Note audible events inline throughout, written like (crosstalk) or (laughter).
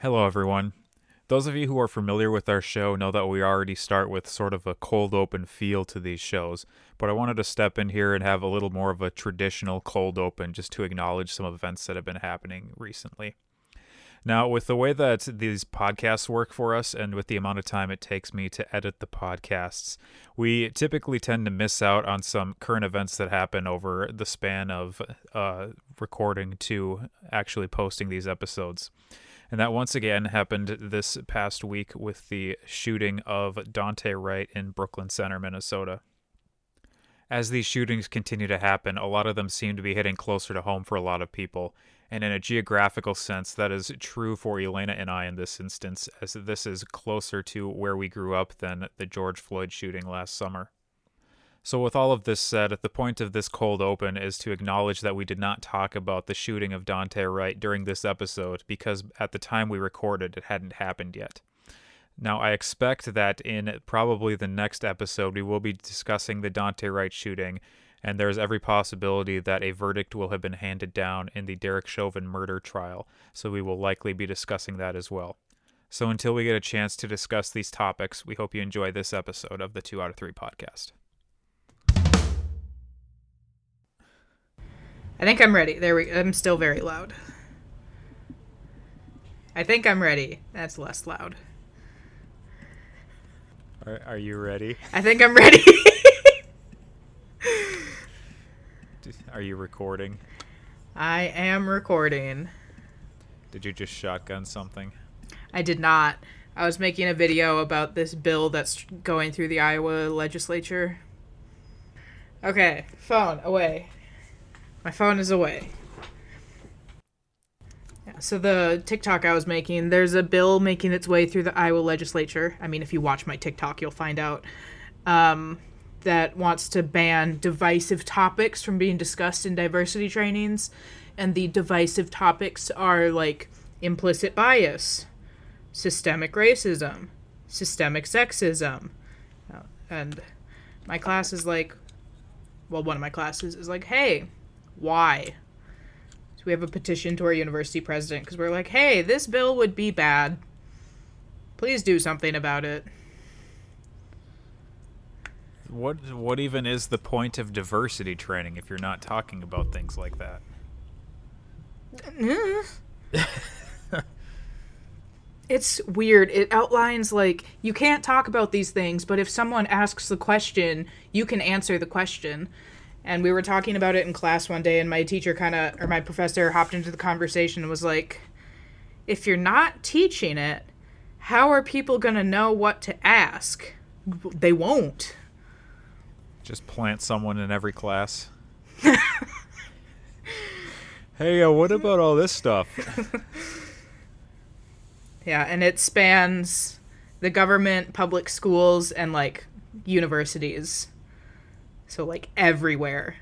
Hello, everyone. Those of you who are familiar with our show know that we already start with sort of a cold open feel to these shows, but I wanted to step in here and have a little more of a traditional cold open just to acknowledge some events that have been happening recently. Now, with the way that these podcasts work for us and with the amount of time it takes me to edit the podcasts, we typically tend to miss out on some current events that happen over the span of uh, recording to actually posting these episodes. And that once again happened this past week with the shooting of Daunte Wright in Brooklyn Center, Minnesota. As these shootings continue to happen, a lot of them seem to be hitting closer to home for a lot of people. And in a geographical sense, that is true for Elena and I in this instance, as this is closer to where we grew up than the George Floyd shooting last summer. So, with all of this said, the point of this cold open is to acknowledge that we did not talk about the shooting of Daunte Wright during this episode because at the time we recorded, it hadn't happened yet. Now, I expect that in probably the next episode, we will be discussing the Daunte Wright shooting, and there's every possibility that a verdict will have been handed down in the Derek Chauvin murder trial, so we will likely be discussing that as well. So, until we get a chance to discuss these topics, we hope you enjoy this episode of the 2 out of 3 podcast. I think I'm ready. There we I'm still very loud. I think I'm ready. That's less loud. Are, are you ready? I think I'm ready. (laughs) Are you recording? I am recording. Did you just shotgun something? I did not. I was making a video about this bill that's going through the Iowa legislature. Okay, phone away. My phone is away. Yeah, so the TikTok I was making, there's a bill making its way through the Iowa legislature. I mean, if you watch my TikTok, you'll find out. Um, that wants to ban divisive topics from being discussed in diversity trainings. And the divisive topics are like implicit bias, systemic racism, systemic sexism. And my class is like, well, one of my classes is like, hey, why? So we have a petition to our university president because we're like, hey, this bill would be bad. Please do something about it. What what even is the point of diversity training if you're not talking about things like that? (laughs) it's weird. It outlines like you can't talk about these things, but if someone asks the question, you can answer the question. And we were talking about it in class one day, and my teacher kind of, or my professor hopped into the conversation and was like, if you're not teaching it, how are people going to know what to ask? They won't. Just plant someone in every class. (laughs) hey, uh, what about all this stuff? yeah, and it spans the government, public schools, and like universities. So, like, everywhere.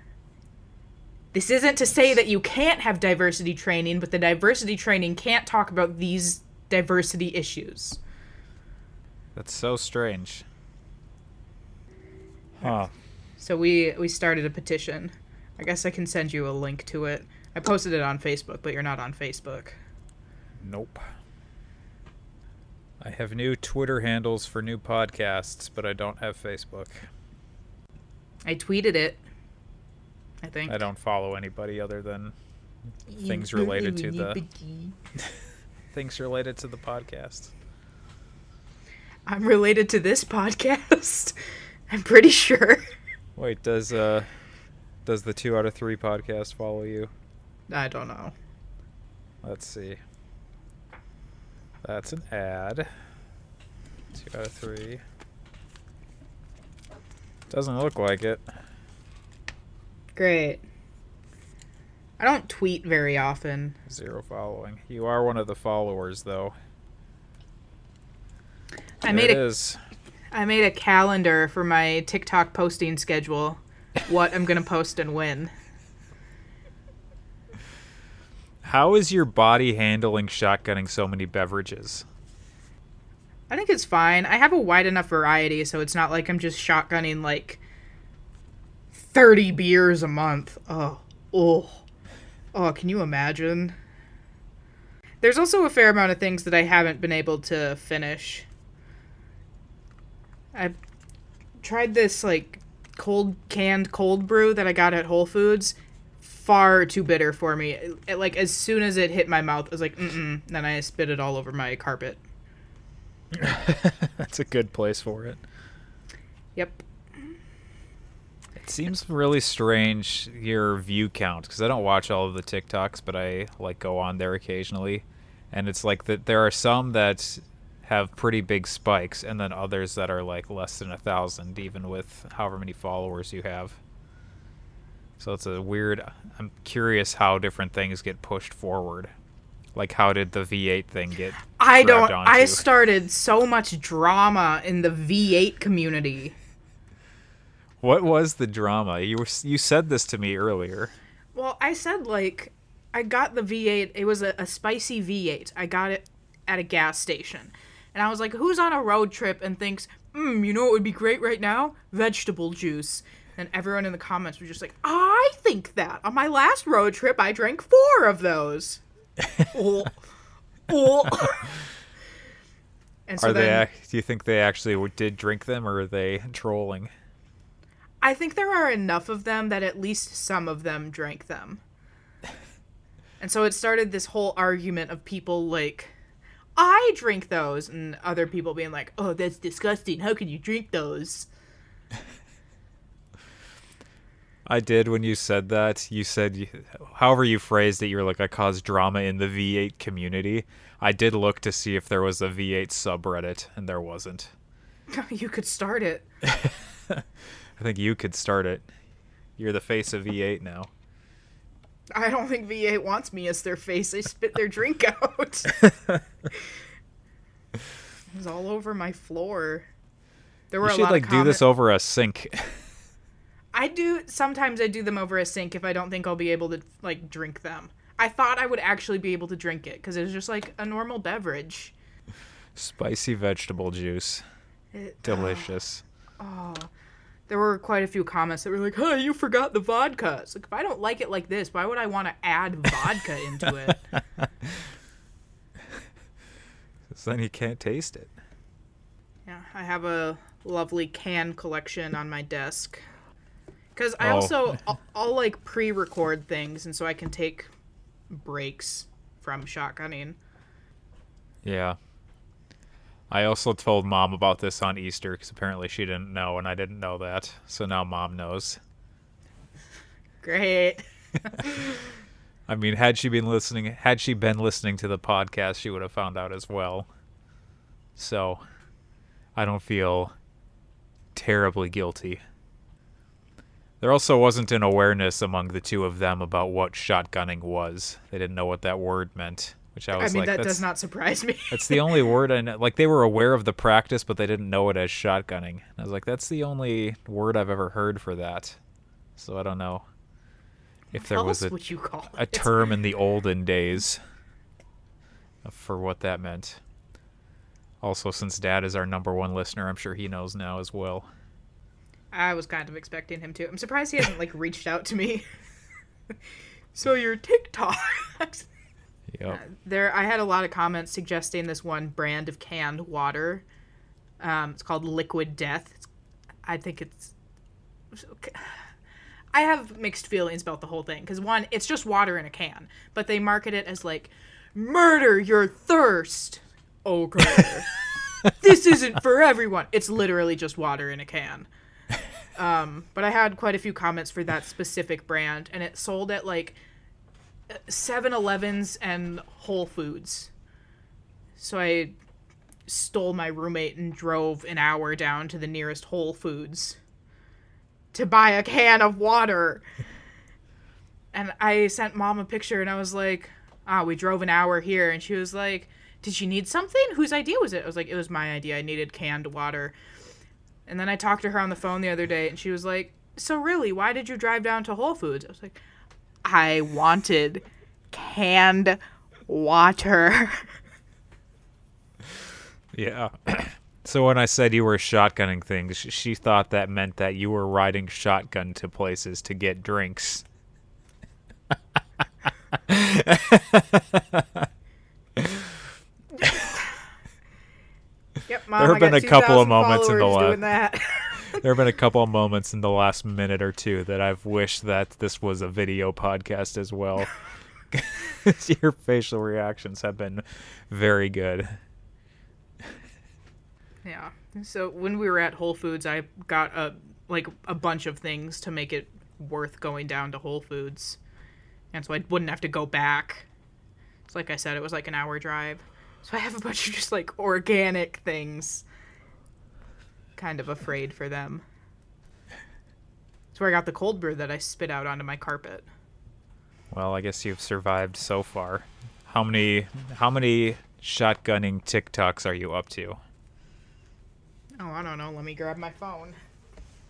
This isn't to say that you can't have diversity training, but the diversity training can't talk about these diversity issues. That's so strange. Huh. So we we started a petition. I guess I can send you a link to it. I posted it on Facebook, but you're not on Facebook. Nope. I have new Twitter handles for new podcasts, but I don't have Facebook. I tweeted it. I think. I don't follow anybody other than things related to the (laughs) things related to the podcast. I'm related to this podcast. (laughs) I'm pretty sure. Wait, does uh does the 2 out of 3 podcast follow you? I don't know. Let's see. That's an ad. 2 out of 3. Doesn't look like it. Great. I don't tweet very often. Zero following. You are one of the followers, though. I made a, is. I made a calendar for my TikTok posting schedule. what I'm gonna post and when. How is your body handling shotgunning so many beverages? I think it's fine. I have a wide enough variety, so it's not like I'm just shotgunning like 30 beers a month. Oh, oh, oh, can you imagine? There's also a fair amount of things that I haven't been able to finish. I tried this like cold canned cold brew that I got at Whole Foods. Far too bitter for me. It- it, like as soon as it hit my mouth, I was like, mm. Then I spit it all over my carpet. (laughs) That's a good place for it. Yep. It seems really strange your view count because I don't watch all of the TikToks, but I like go on there occasionally, and it's like that there are some that have pretty big spikes, and then others that are like less than a thousand, even with however many followers you have. So it's a weird. I'm curious how different things get pushed forward. Like how did the V8 thing get? I don't. I started so much drama in the V8 community. What was the drama? You were you said this to me earlier. Well, I said like I got the V8. It was a, a spicy V8. I got it at a gas station, and I was like, "Who's on a road trip and thinks, hmm, you know what would be great right now? Vegetable juice." And everyone in the comments was just like, "I think that on my last road trip, I drank four of those." Oh, (laughs) oh. and so Are then they? Do you think they actually did drink them, or are they trolling? I think there are enough of them that at least some of them drank them. (laughs) And so it started this whole argument of people like, I drink those, and other people being like, oh, that's disgusting. How can you drink those? I did when you said that. You said, however you phrased it, you were like, I caused drama in the V8 community. I did look to see if there was a V8 subreddit, and there wasn't. (laughs) you could start it. (laughs) I think you could start it. You're the face of V8 now. I don't think V8 wants me as their face. They spit their drink (laughs) out. it was all over my floor. There were You a should lot like of do this over a sink. I do sometimes I do them over a sink if I don't think I'll be able to like drink them. I thought I would actually be able to drink it because it was just like a normal beverage. Spicy vegetable juice, It, delicious. Oh. There were quite a few comments that were like, "Hey, you forgot the vodka." It's like if I don't like it like this, why would I want to add vodka into it? So (laughs) then you can't taste it. Yeah, I have a lovely can collection on my desk. Cuz I Oh. also I'll, I'll like pre-record things and so I can take breaks from shotgunning. Yeah. I also told mom about this on Easter because apparently she didn't know, and I didn't know that. So now mom knows. Great. (laughs) I mean, had she been listening, had she been listening to the podcast, she would have found out as well. So, I don't feel terribly guilty. There also wasn't an awareness among the two of them about what shotgunning was. They didn't know what that word meant, which I was I mean like, that does not surprise me. (laughs) that's the only word I know. Like they were aware of the practice, but they didn't know it as shotgunning. And I was like, that's the only word I've ever heard for that. So I don't know if there was a what you call a term in the olden days for what that meant. Also, since Dad is our number one listener, I'm sure he knows now as well. I was kind of expecting him to. I'm surprised he hasn't like reached out to me. (laughs) so your TikToks. (laughs) Yep. There, I had a lot of comments suggesting this one brand of canned water. Um, it's called Liquid Death. It's, I think it's. (sighs) I have mixed feelings about the whole thing because one, it's just water in a can, but they market it as like, "Murder your thirst." Okay, (laughs) this isn't for everyone. It's literally just water in a can. Um, but I had quite a few comments for that specific brand, and it sold at like 7 Elevens and Whole Foods. So I stole my roommate and drove an hour down to the nearest Whole Foods to buy a can of water. And I sent mom a picture and I was like, ah, we drove an hour here. And she was like, did you need something? Whose idea was it? I was like, it was my idea. I needed canned water. And then I talked to her on the phone the other day and she was like, so really, why did you drive down to Whole Foods? I was like, I wanted canned water. (laughs) Yeah. (clears throat) so when I said you were shotgunning things, she thought that meant that you were riding shotgun to places to get drinks. (laughs) Yep, Mom, There have I been a couple of moments in the followers la- doing that. (laughs) there have been a couple of moments in the last minute or two that I've wished that this was a video podcast as well. (laughs) (laughs) Your facial reactions have been very good. Yeah. So when we were at Whole Foods, I got a like a bunch of things to make it worth going down to Whole Foods, and so I wouldn't have to go back. So like I said, it was like an hour drive. So I have a bunch of just like organic things. Kind of afraid for them. That's where I got the cold brew that I spit out onto my carpet. Well, I guess you've survived so far. How many how many shotgunning TikToks are you up to? Oh, I don't know. Let me grab my phone.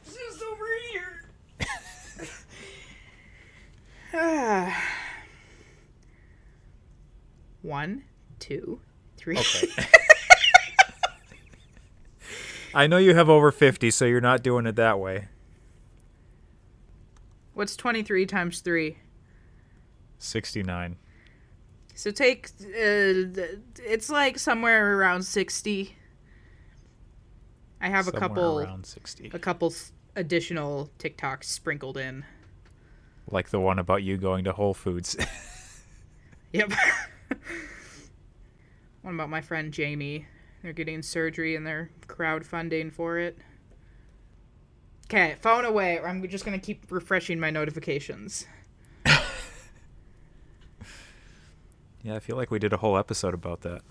It's just over here. Ah. (sighs) One, two, three. Okay. (laughs) I know you have over 50, so you're not doing it that way. What's 23 times 3? 69. So take. Uh, it's like somewhere around 60. I have a couple. around 60. A couple additional TikToks sprinkled in. Like the one about you going to Whole Foods. (laughs) Yep. (laughs) One about my friend Jamie. They're getting surgery and they're crowdfunding for it. Okay, phone away, or I'm just gonna keep refreshing my notifications. (laughs) Yeah, I feel like we did a whole episode about that.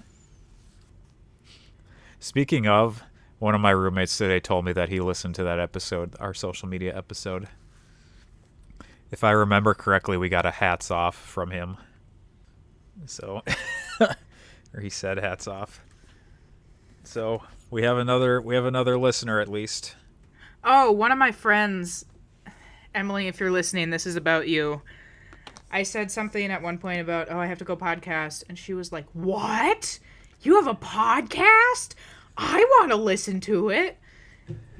Speaking of, one of my roommates today told me that he listened to that episode, our social media episode. If I remember correctly, we got a hats off from him. So, (laughs) or he said hats off. So we have another we have another listener at least. Oh, one of my friends, Emily, if you're listening, this is about you. I said something at one point about, oh, I have to go podcast. And she was like, what? You have a podcast? I want to listen to it.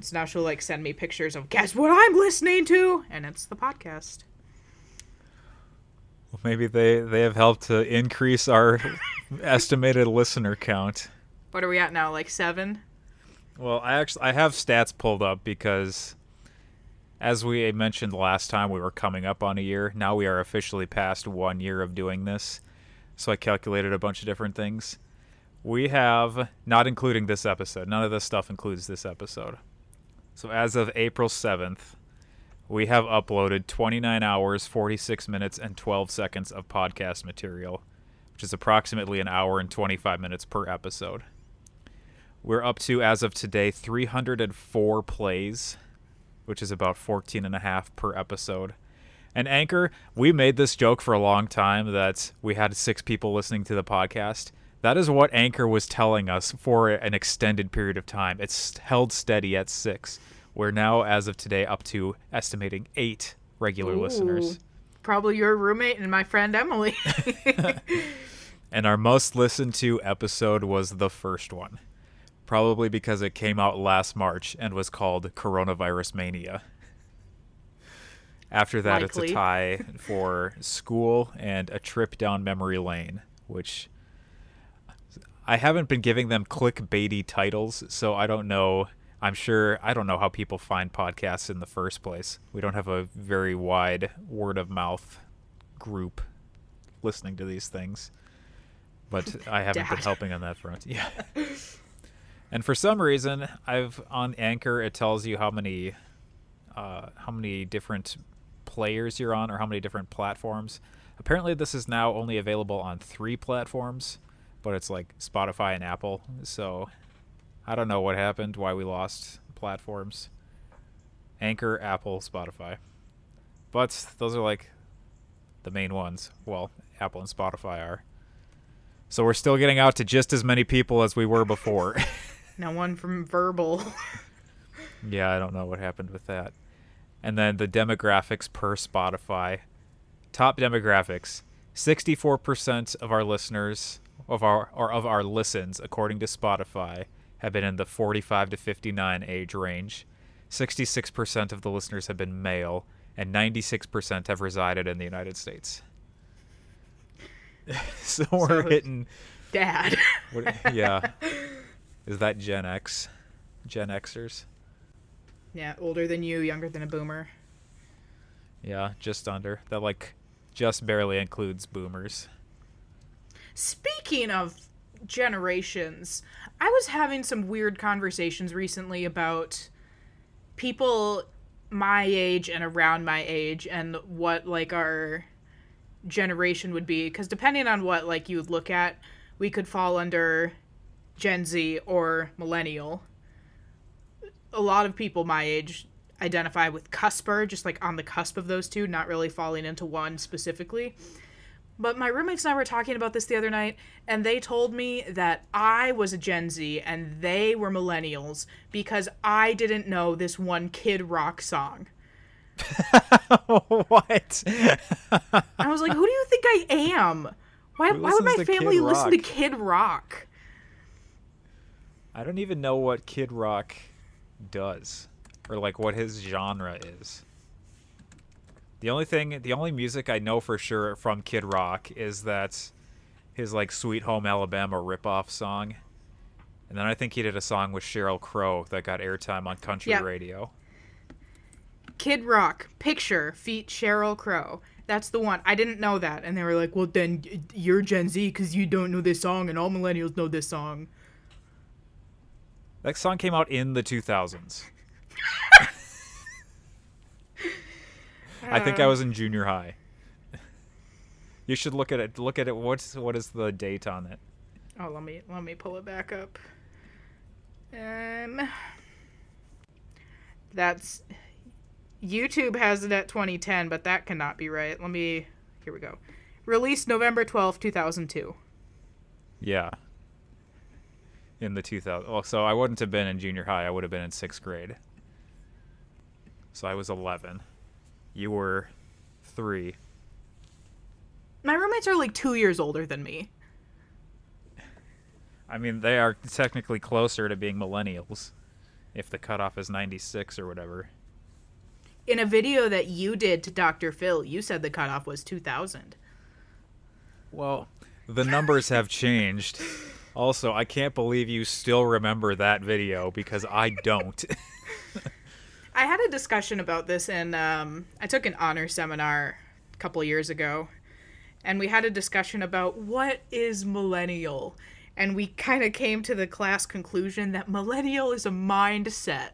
So now she'll like send me pictures of, guess what I'm listening to? And it's the podcast. Well, maybe they they have helped to increase our estimated listener count. What are we at now? Like seven? Well, I actually I have stats pulled up because as we mentioned last time we were coming up on a year. Now we are officially past 1 year of doing this. So I calculated a bunch of different things. We have not including this episode. None of this stuff includes this episode. So as of April 7th, we have uploaded 29 hours, 46 minutes and 12 seconds of podcast material, which is approximately an hour and 25 minutes per episode. We're up to, as of today, 304 plays, which is about 14 and a half per episode. And Anchor, we made this joke for a long time that we had six people listening to the podcast. That is what Anchor was telling us for an extended period of time. It's held steady at six. We're now, as of today, up to estimating eight regular listeners. Probably your roommate and my friend Emily. (laughs) And our most listened to episode was the first one. Probably because it came out last March and was called Coronavirus Mania. After that, it's a tie for School and A Trip Down Memory Lane, which I haven't been giving them clickbaity titles, so I don't know. I'm sure I don't know how people find podcasts in the first place. We don't have a very wide word of mouth group listening to these things. But (laughs) I haven't been helping on that front. Yeah. (laughs) And for some reason, I've on Anchor it tells you how many uh, how many different players you're on or how many different platforms. Apparently, this is now only available on three platforms, but it's like Spotify and Apple. So I don't know what happened, why we lost platforms. Anchor, Apple, Spotify. But those are like the main ones. Well, Apple and Spotify are. So we're still getting out to just as many people as we were before. (laughs) no one from Verbal. Yeah, I don't know what happened with that. And then the demographics per Spotify. Top demographics. 64% of our listeners of our or of our listens according to Spotify have been in the 45 to 59 age range. 66% of the listeners have been male and 96% have resided in the United States. (laughs) so we're So- hitting Dad. what, yeah. Is that Gen X? Gen Xers? Yeah, older than you, younger than a boomer. Yeah, just under. That like just barely includes boomers. Speaking of generations, I was having some weird conversations recently about people my age and around my age and what like our generation would be because depending on what like you look at, we could fall under Gen Z or millennial. A lot of people my age identify with cusper, just like on the cusp of those two, not really falling into one specifically. But my roommates and I were talking about this the other night, and they told me that I was a Gen Z and they were millennials because I didn't know this one Kid Rock song. (laughs) what? (laughs) I was like, who do you think I am? Why, why would my listens to Kid family listen to Kid Rock? I don't even know what Kid Rock does or like what his genre is. The only thing, the only music I know for sure from Kid Rock is that his like Sweet Home Alabama ripoff song. And then I think he did a song with Sheryl Crow that got airtime on country Yeah. radio. Kid Rock, picture, feat Sheryl Crow. That's the one. I didn't know that. And they were like, well, then you're Gen Z because you don't know this song, and all millennials know this song. That song came out in the 2000s. (laughs) I think I was in junior high. (laughs) You should look at it. Look at it. What's what is the date on it? Oh, let me let me pull it back up. Um, that's YouTube has it at 2010, but that cannot be right. Let me. Here we go. Released November 12, 2002. Yeah. In the 2000. Well, so I wouldn't have been in junior high. I would have been in sixth grade. So I was 11. You were three. My roommates are like two years older than me. I mean, they are technically closer to being millennials, if the cutoff is 96 or whatever. In a video that you did to Dr. Phil, you said the cutoff was 2000. Well, the numbers have changed. Also, I can't believe you still remember that video because I don't. (laughs) I had a discussion about this, and um, I took an honor seminar a couple years ago, and we had a discussion about what is millennial, and we kind of came to the class conclusion that millennial is a mindset.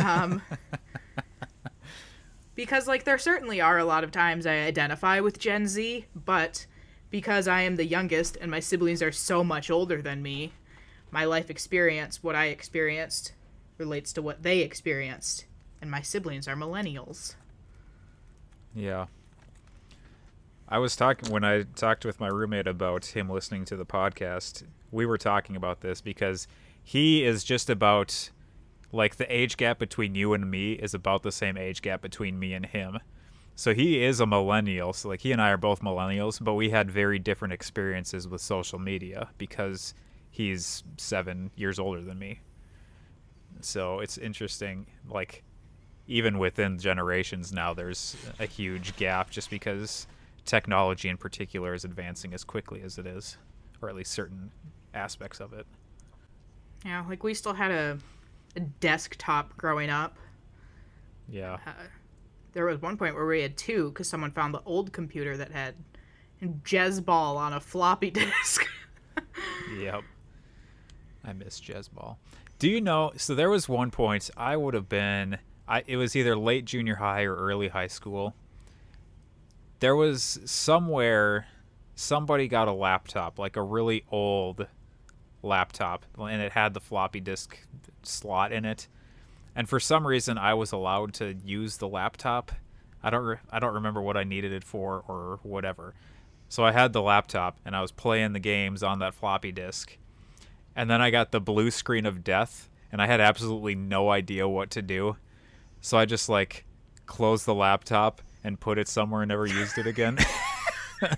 Um, (laughs) because like there certainly are a lot of times I identify with Gen Z, but because I am the youngest and my siblings are so much older than me, my life experience, what I experienced, relates to what they experienced, and my siblings are millennials. Yeah. I was talking when I talked with my roommate about him listening to the podcast. We were talking about this because he is just about like the age gap between you and me is about the same age gap between me and him. So he is a millennial. So like he and I are both millennials, but we had very different experiences with social media because he's 7 years older than me. So it's interesting like even within generations now there's a huge gap just because technology in particular is advancing as quickly as it is or at least certain aspects of it Yeah, like we still had a, a desktop growing up. yeah uh, There was one point where we had two because someone found the old computer that had JezzBall on a floppy (laughs) disk. yep i miss JezzBall do you know so there was one point i would have been i it was either late junior high or early high school there was somewhere somebody got a laptop like a really old laptop and it had the floppy disk slot in it and for some reason I was allowed to use the laptop. I don't re- I don't remember what I needed it for or whatever. So I had the laptop and I was playing the games on that floppy disk. And then I got the blue screen of death and I had absolutely no idea what to do. So I just like closed the laptop and put it somewhere and never used it again. (laughs)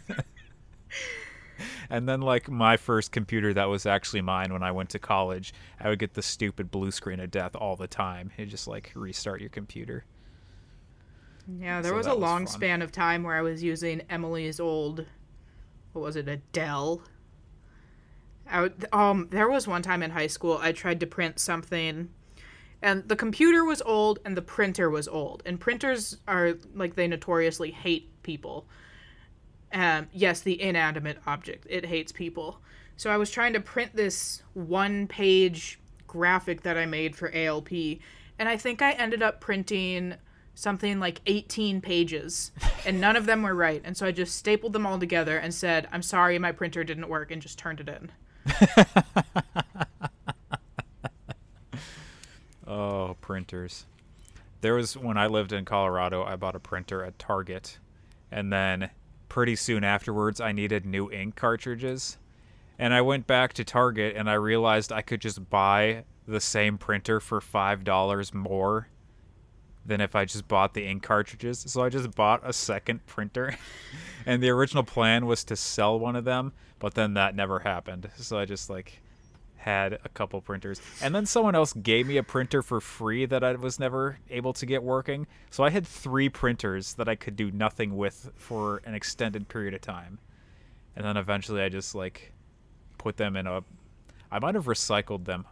and then like my first computer that was actually mine when I went to college, I would get the stupid blue screen of death all the time. It just like restart your computer. yeah, there So was a was long fun. span of time where I was using Emily's old, what was it, a Dell. I would, um, there was one time in high school I tried to print something, and the computer was old and the printer was old. And printers are like they notoriously hate people. Um, yes, the inanimate object it hates people. So I was trying to print this one-page graphic that I made for ALP, and I think I ended up printing something like 18 pages and none of them were right and so i just stapled them all together and said i'm sorry my printer didn't work and just turned it in oh, printers. There was when I lived in Colorado, I bought a printer at Target, and then pretty soon afterwards, I needed new ink cartridges. And I went back to Target and I realized I could just buy the same printer for $5 more than if I just bought the ink cartridges. So I just bought a second printer. (laughs) and the original plan was to sell one of them, but then that never happened. So I just like had a couple printers. And then someone else gave me a printer for free that I was never able to get working. So I had three printers that I could do nothing with for an extended period of time. And then eventually I just like put them in a I might have recycled them.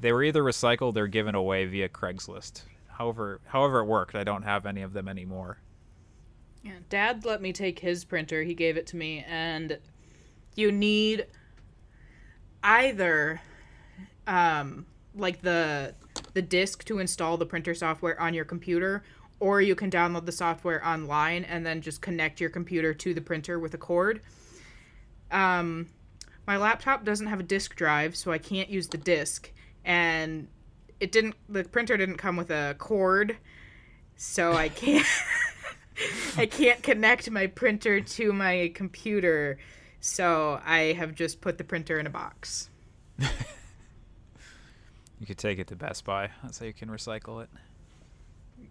They were either recycled or given away via Craigslist. However, however it worked, I don't have any of them anymore. Yeah, Dad let me take his printer. He gave it to me, and you need either um, like the the disk to install the printer software on your computer, or you can download the software online and then just connect your computer to the printer with a cord. Um, my laptop doesn't have a disk drive, so I can't use the disk, and it didn't. The printer didn't come with a cord, so I can't. (laughs) I can't connect my printer to my computer, so I have just put the printer in a box. (laughs) you could take it to Best Buy. That's how you can recycle it.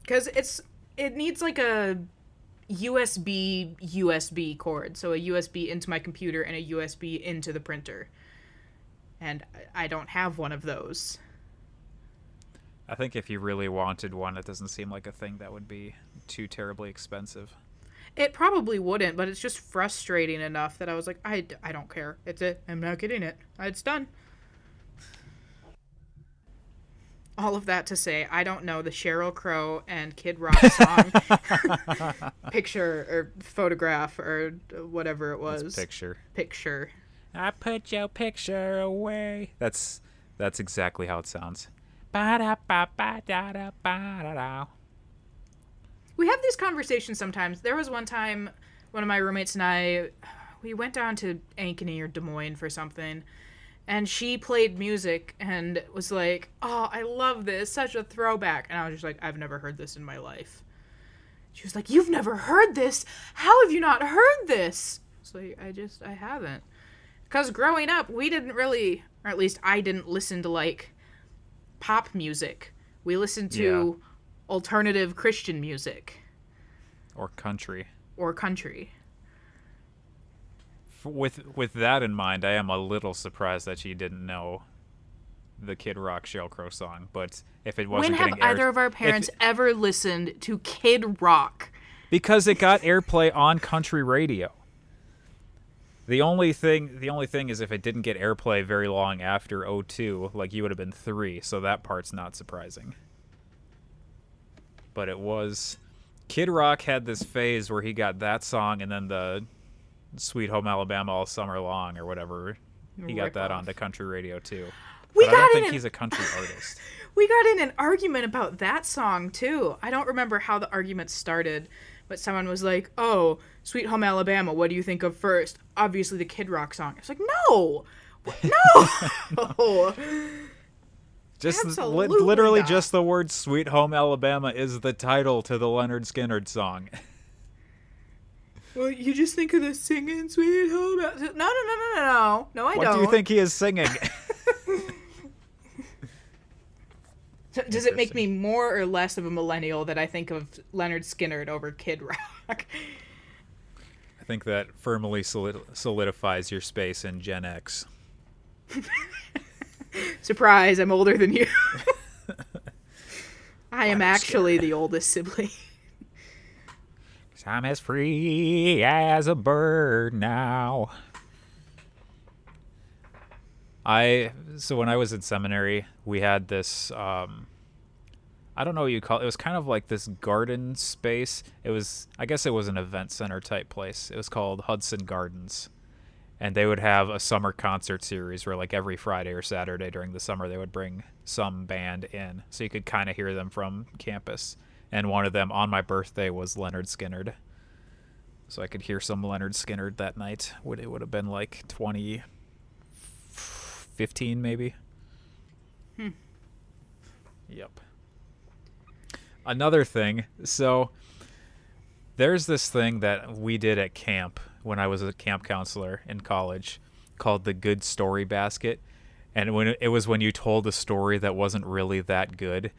Because it's it needs like a USB USB cord, so a USB into my computer and a USB into the printer, and I don't have one of those. I think if you really wanted one, it doesn't seem like a thing that would be too terribly expensive. It probably wouldn't, but it's just frustrating enough that I was like, I, I don't care. It's it. I'm not getting it. It's done. All of that to say, I don't know the Sheryl Crow and Kid Rock (laughs) song (laughs) picture or photograph or whatever it was. It's picture. Picture. I put your picture away. That's that's exactly how it sounds. Ba-da-ba-ba-da-da-ba-da-da. We have these conversations sometimes. There was one time one of my roommates and I (sighs) we went down to Ankeny or Des Moines for something and she played music and was like, "Oh, I love this. Such a throwback." And I was just like, "I've never heard this in my life." She was like, "You've never heard this? How have you not heard this?" So I just I haven't. Cuz growing up, we didn't really or at least I didn't listen to like pop music. We listened to. Alternative Christian music or country or country. With with that in mind, I am a little surprised that she didn't know the Kid Rock Crow song. But if it wasn't when have either of our parents if, ever listened to Kid Rock? Because it got airplay on country radio. The only thing the only thing is if it didn't get airplay very long after 02, like you would have been 3, so that part's not surprising. But it was Kid Rock had this phase where he got that song and then the Sweet Home Alabama all summer long or whatever. He got that off. on the country radio too. We but got I don't think an... he's a country (laughs) artist. we got in an argument about that song too. I don't remember how the argument started, but someone was like, "Oh, Sweet Home Alabama, what do you think of first? Obviously the Kid Rock song." It's like, "No, no." (laughs) (laughs) just li- literally not. just the word "Sweet Home Alabama" is the title to the Lynyrd Skynyrd song. (laughs) Well, you just think of the singing "Sweet Home." Al-. No, no, no, no, no, no. No, I what don't. What do you think he is singing? (laughs) (laughs) Does it make me more or less of a millennial that I think of Lynyrd Skynyrd over Kid Rock? I think that firmly solidifies your space in Gen X. Surprise, I'm older than you. (laughs) I am actually the oldest sibling. (laughs) I'm as free as a bird now. I so when I was in seminary, we had this um I don't know what you call it. It was kind of like this garden space. It was I guess it was an event center type place. It was called Hudson Gardens. And they would have a summer concert series where like every Friday or Saturday during the summer they would bring some band in so you could kind of hear them from campus. And one of them on my birthday was Lynyrd Skynyrd. So I could hear some Lynyrd Skynyrd that night. Would it would have been like 20 15 maybe. Hmm. Yep. Another thing, so there's this thing that we did at camp when I was a camp counselor in college called the good story basket. And when it was when you told a story that wasn't really that good,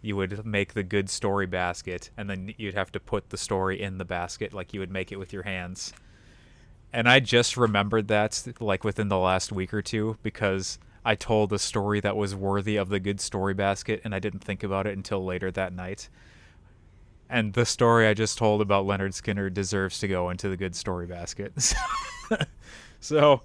you would make the good story basket and then you'd have to put the story in the basket like you would make it with your hands and I just remembered that like within the last week or two because I told a story that was worthy of the good story basket and I didn't think about it until later that night. And the story I just told about Lynyrd Skynyrd deserves to go into the good story basket. (laughs) so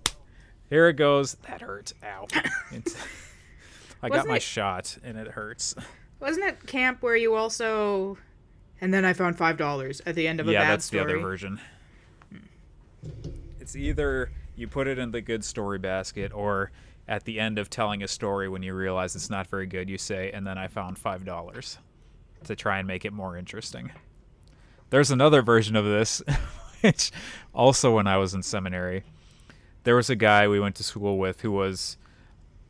here it goes. That hurts. Ow. (laughs) I got my it, shot and it hurts. Wasn't it camp where you also and then I found five dollars at the end of a yeah, bad that's story? the other version. It's either you put it in the good story basket or at the end of telling a story when you realize it's not very good, you say, and then I found $5 to try and make it more interesting. There's another version of this, (laughs) which also when I was in seminary, there was a guy we went to school with who was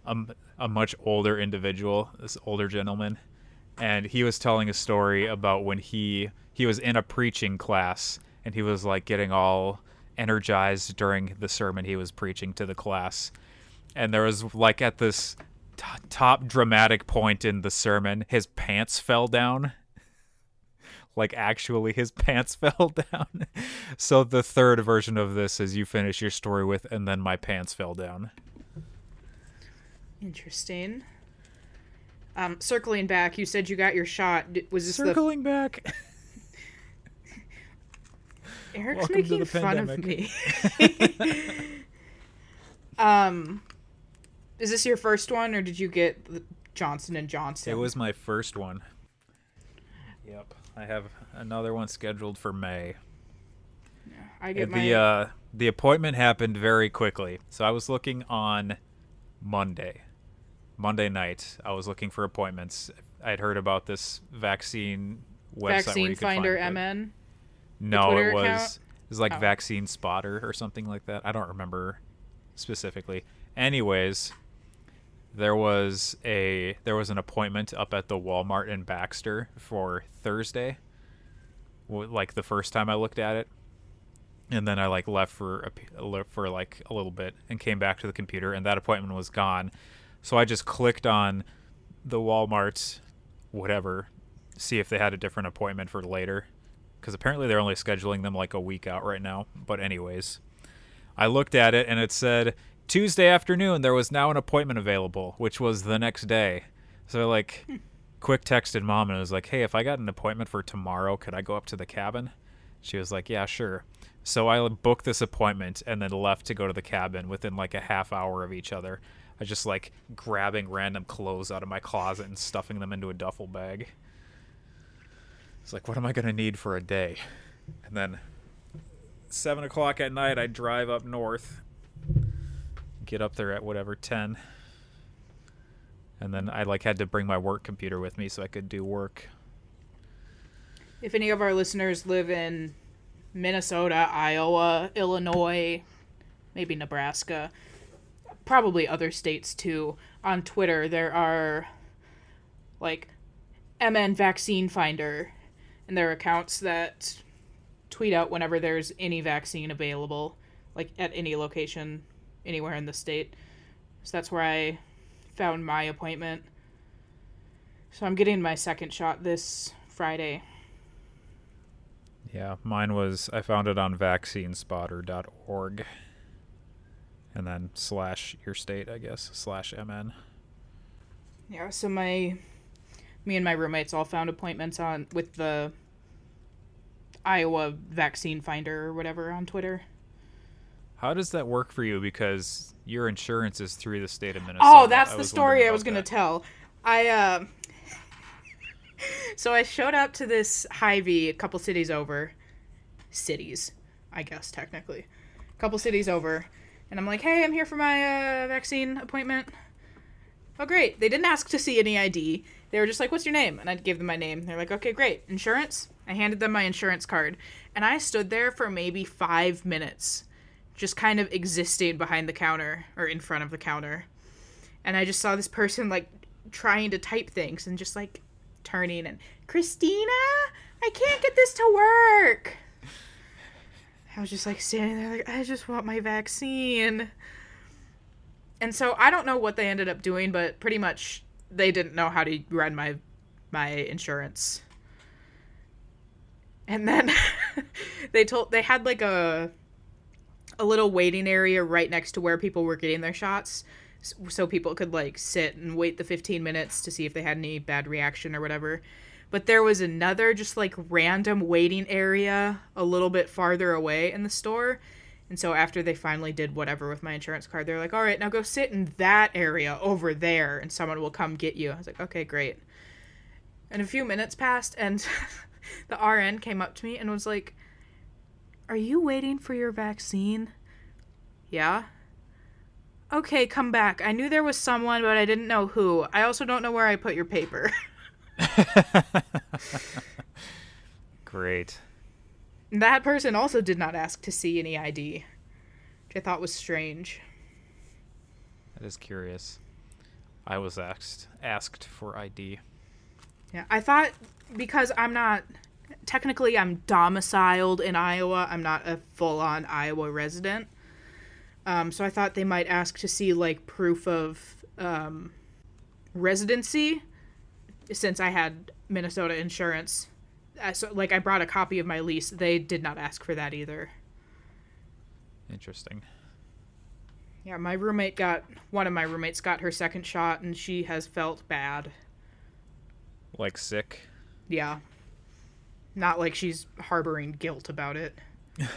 a, a much older individual, this older gentleman, and he was telling a story about when he he was in a preaching class and he was like getting all energized during the sermon he was preaching to the class. And there was like at this t- top dramatic point in the sermon, his pants fell down. like actually his (laughs) pants fell down. so the third version of this is you finish your story with and then my pants fell down. Interesting. Um, circling back, you said you got your shot. Was this circling the... back? Eric's Welcome making fun of me. (laughs) um, is this your first one, or did you get Johnson and Johnson? It was my first one. Yep, I have another one scheduled for May. Yeah, I get the my... uh, the appointment happened very quickly. So I was looking on Monday, Monday night. I was looking for appointments. I had heard about this vaccine website. Vaccine Finder MN. No, it was account? it was like oh. Vaccine Spotter or something like that. I don't remember specifically. Anyways, there was a there was an appointment up at the Walmart in Baxter for Thursday. Like the first time I looked at it, and then I like left for a, for like a little bit and came back to the computer, and that appointment was gone. So I just clicked on the Walmart, whatever, see if they had a different appointment for later because apparently they're only scheduling them like a week out right now. But, anyways, I looked at it and it said Tuesday afternoon there was now an appointment available, which was the next day. So, like, hmm. quick texted mom and was like, hey, if I got an appointment for tomorrow, could I go up to the cabin? She was like, yeah, sure. So I booked this appointment and then left to go to the cabin within like a half hour of each other. I just like grabbing random clothes out of my closet and stuffing them into a duffel bag. It's like, what am I going to need for a day? And then seven o'clock at night, I drive up north, get up there at whatever ten, and then I like had to bring my work computer with me so I could do work. If any of our listeners live in Minnesota, Iowa, Illinois, maybe Nebraska, probably other states too, on Twitter there are like MN Vaccine Finder. And there are accounts that tweet out whenever there's any vaccine available, like at any location, anywhere in the state. So that's where I found my appointment. So I'm getting my second shot this Friday. Yeah, mine was I found it on vaccinespotter.org. And then slash your state, I guess, slash MN. Yeah, so my me and my roommates all found appointments on with the Iowa vaccine finder or whatever on Twitter. How does that work for you? Because your insurance is through the state of Minnesota. Oh, that's I the story I was going to tell. I uh, (laughs) so I showed up to this Hy-Vee a couple cities over, cities, I guess technically, a couple cities over, and I'm like, hey, I'm here for my uh, vaccine appointment. Oh, great. They didn't ask to see any ID. They were just like, what's your name? And I gave them my name. They're like, okay, great. Insurance? I handed them my insurance card. And I stood there for maybe five minutes, just kind of existing behind the counter or in front of the counter. And I just saw this person like trying to type things and just like turning and, Christina, I can't get this to work. I was just like standing there, like, I just want my vaccine. And so I don't know what they ended up doing, but pretty much they didn't know how to run my my insurance. And then (laughs) they told they had like a a little waiting area right next to where people were getting their shots so people could like sit and wait the 15 minutes to see if they had any bad reaction or whatever. But there was another just like random waiting area a little bit farther away in the store. And so after they finally did whatever with my insurance card, they're like, "All right, now go sit in that area over there and someone will come get you." I was like, "Okay, great." And a few minutes passed and (laughs) the RN came up to me and was like, "Are you waiting for your vaccine?" "Yeah." Okay, come back. I knew there was someone, but I didn't know who. I also don't know where I put your paper. (laughs) Great. that person also did not ask to see any ID, which I thought was strange. That is curious. I was asked asked for ID. Yeah, I thought because I'm not technically I'm domiciled in Iowa. I'm not a full-on Iowa resident. Um, so I thought they might ask to see like proof of um, residency, since I had Minnesota insurance. Uh, so like I brought a copy of my lease. They did not ask for that either. Interesting. Yeah, my roommate got one of my roommates got her second shot, and she has felt bad. Like sick. Yeah. Not like she's harboring guilt about it. (laughs)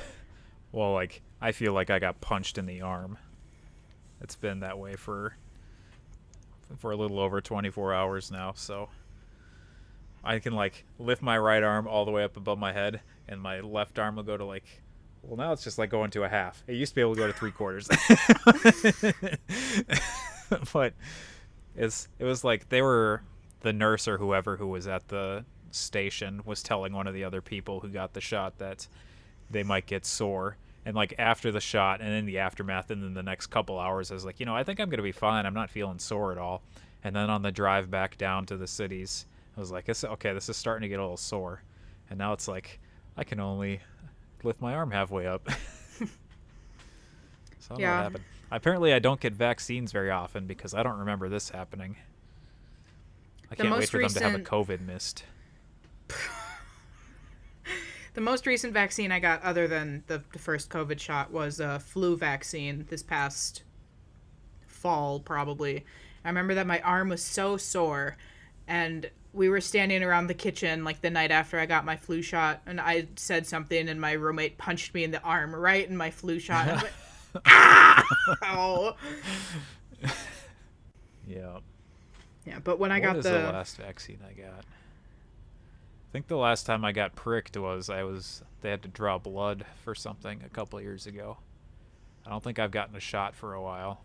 Well, like I feel like I got punched in the arm. It's been that way for for a little over 24 hours now, so I can like lift my right arm all the way up above my head and my left arm will go to like well now it's just like going to a half. It used to be able to go to three quarters. (laughs) but it's it was like they were the nurse or whoever who was at the station was telling one of the other people who got the shot that they might get sore. And like after the shot and in the aftermath and then the next couple hours I was like, you know, I think I'm gonna be fine. I'm not feeling sore at all. And then on the drive back down to the cities, I was like, "This- okay, this is starting to get a little sore. And now it's like I can only lift my arm halfway up. (laughs) so I don't know Yeah. what happened. Apparently I don't get vaccines very often because I don't remember this happening. I The can't wait for them to have a COVID mist. (laughs) The most recent vaccine I got, other than the, the first COVID shot, was a flu vaccine this past fall, probably. I remember that my arm was so sore, and we were standing around the kitchen like the night after I got my flu shot, and I said something, and my roommate punched me in the arm right in my flu shot. and I was (laughs) like, Ow! (laughs) Yeah. Yeah, but when I What got the, the last vaccine I got? I think the last time I got pricked was I was they had to draw blood for something a couple years ago. I don't think I've gotten a shot for a while.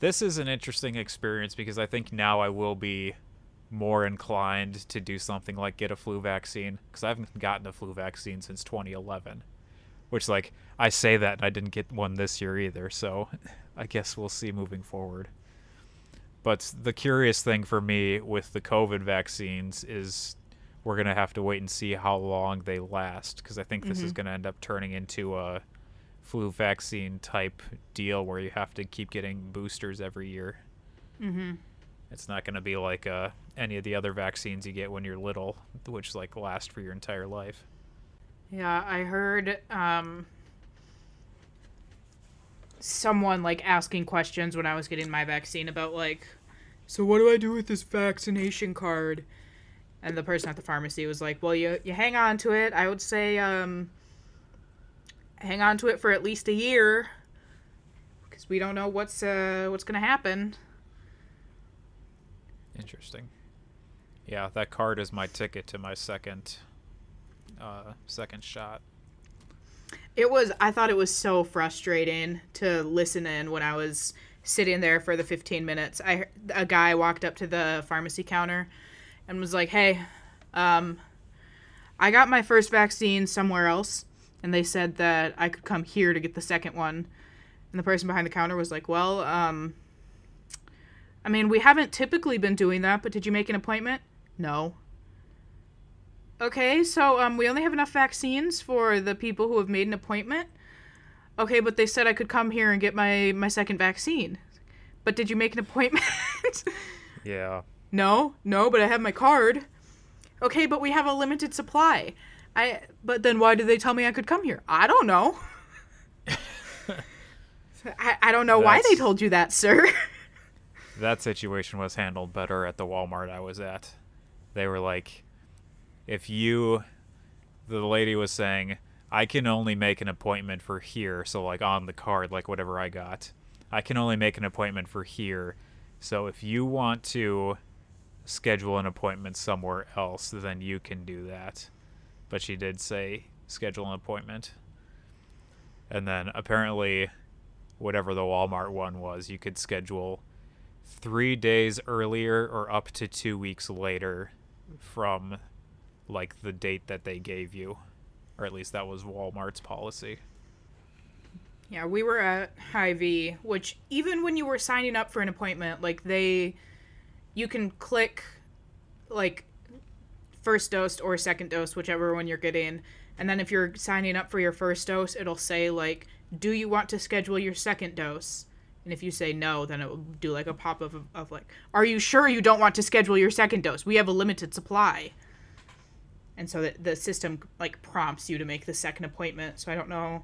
This is an interesting experience because I think now I will be more inclined to do something like get a flu vaccine because I haven't gotten a flu vaccine since 2011. Which like I say that and I didn't get one this year either, so (laughs) I guess we'll see moving forward. But the curious thing for me with the COVID vaccines is we're going to have to wait and see how long they last because I think this is going to end up turning into a flu vaccine type deal where you have to keep getting boosters every year. hmm It's not going to be like uh, any of the other vaccines you get when you're little, which like last for your entire life. Yeah, I heard um someone like asking questions when I was getting my vaccine about like so what do I do with this vaccination card? And the person at the pharmacy was like, "Well, you you hang on to it. I would say um hang on to it for at least a year because we don't know what's uh what's gonna happen. Interesting. Yeah, that card is my ticket to my second uh second shot. It was I thought it was so frustrating to listen in when I was sitting there for the 15 minutes. I a guy walked up to the pharmacy counter and was like, "Hey, um I got my first vaccine somewhere else and they said that I could come here to get the second one." And the person behind the counter was like, "Well, um I mean, we haven't typically been doing that, but did you make an appointment?" No. Okay, so um, we only have enough vaccines for the people who have made an appointment. Okay, but they said I could come here and get my my second vaccine. But did you make an appointment? (laughs) Yeah. No, no, but I have my card. Okay, but we have a limited supply. I but then why did they tell me I could come here? I don't know. (laughs) I, I don't know why they told you that, sir. (laughs) That situation was handled better at the Walmart I was at. They were like if you the lady was saying I can only make an appointment for here, so like on the card like whatever I got. I can only make an appointment for here. So if you want to schedule an appointment somewhere else, then you can do that. But she did say schedule an appointment. And then apparently whatever the Walmart one was, you could schedule 3 days earlier or up to 2 weeks later from like the date that they gave you. Or at least that was Walmart's policy. Yeah, we were at Hy-Vee, which even when you were signing up for an appointment, like they, you can click, like, first dose or second dose, whichever one you're getting, and then if you're signing up for your first dose, it'll say like, do you want to schedule your second dose? And if you say no, then it will do like a pop up of, of like, are you sure you don't want to schedule your second dose? We have a limited supply. And so the, the system like prompts you to make the second appointment. So I don't know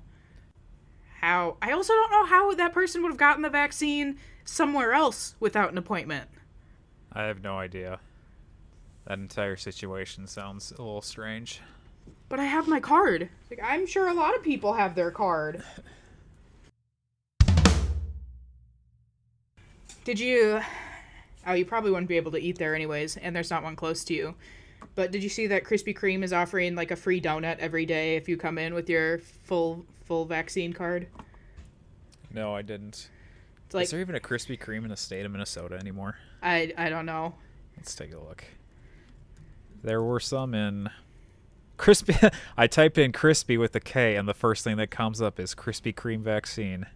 how I also don't know how that person would have gotten the vaccine somewhere else without an appointment. I have no idea. That entire situation sounds a little strange. But I have my card. Like I'm sure a lot of people have their card. Did you Oh, you probably wouldn't be able to eat there anyways, and there's not one close to you. But did you see that Krispy Kreme is offering like a free donut every day if you come in with your full full vaccine card? No, I didn't. Like Is there even a Krispy Kreme in the state of Minnesota anymore? I I don't know. Let's take a look. There were some in crispy. (laughs) I type in crispy with a K, and the first thing that comes up is Krispy Kreme vaccine.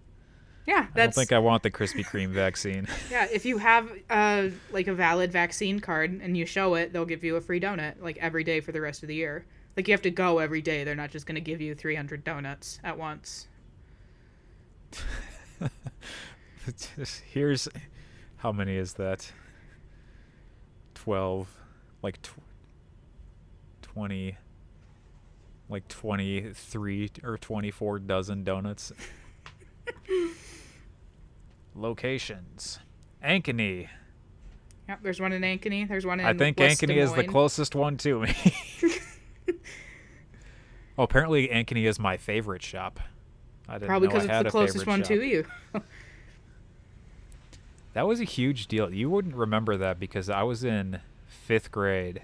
Yeah, I don't think I want the Krispy Kreme vaccine. (laughs) Yeah, if you have uh like a valid vaccine card and you show it, they'll give you a free donut like every day for the rest of the year. Like you have to go every day. They're not just going to give you 300 donuts at once. (laughs) (laughs) Here's how many is that? Twelve, like tw- twenty, like twenty-three or twenty-four dozen donuts. (laughs) Locations: Ankeny. Yep, there's one in Ankeny. There's one in I think West Ankeny is the closest one to me. (laughs) oh, apparently Ankeny is my favorite shop. I didn't Probably because it's had the closest one shop. to you. That was a huge deal. You wouldn't remember that because I was in fifth grade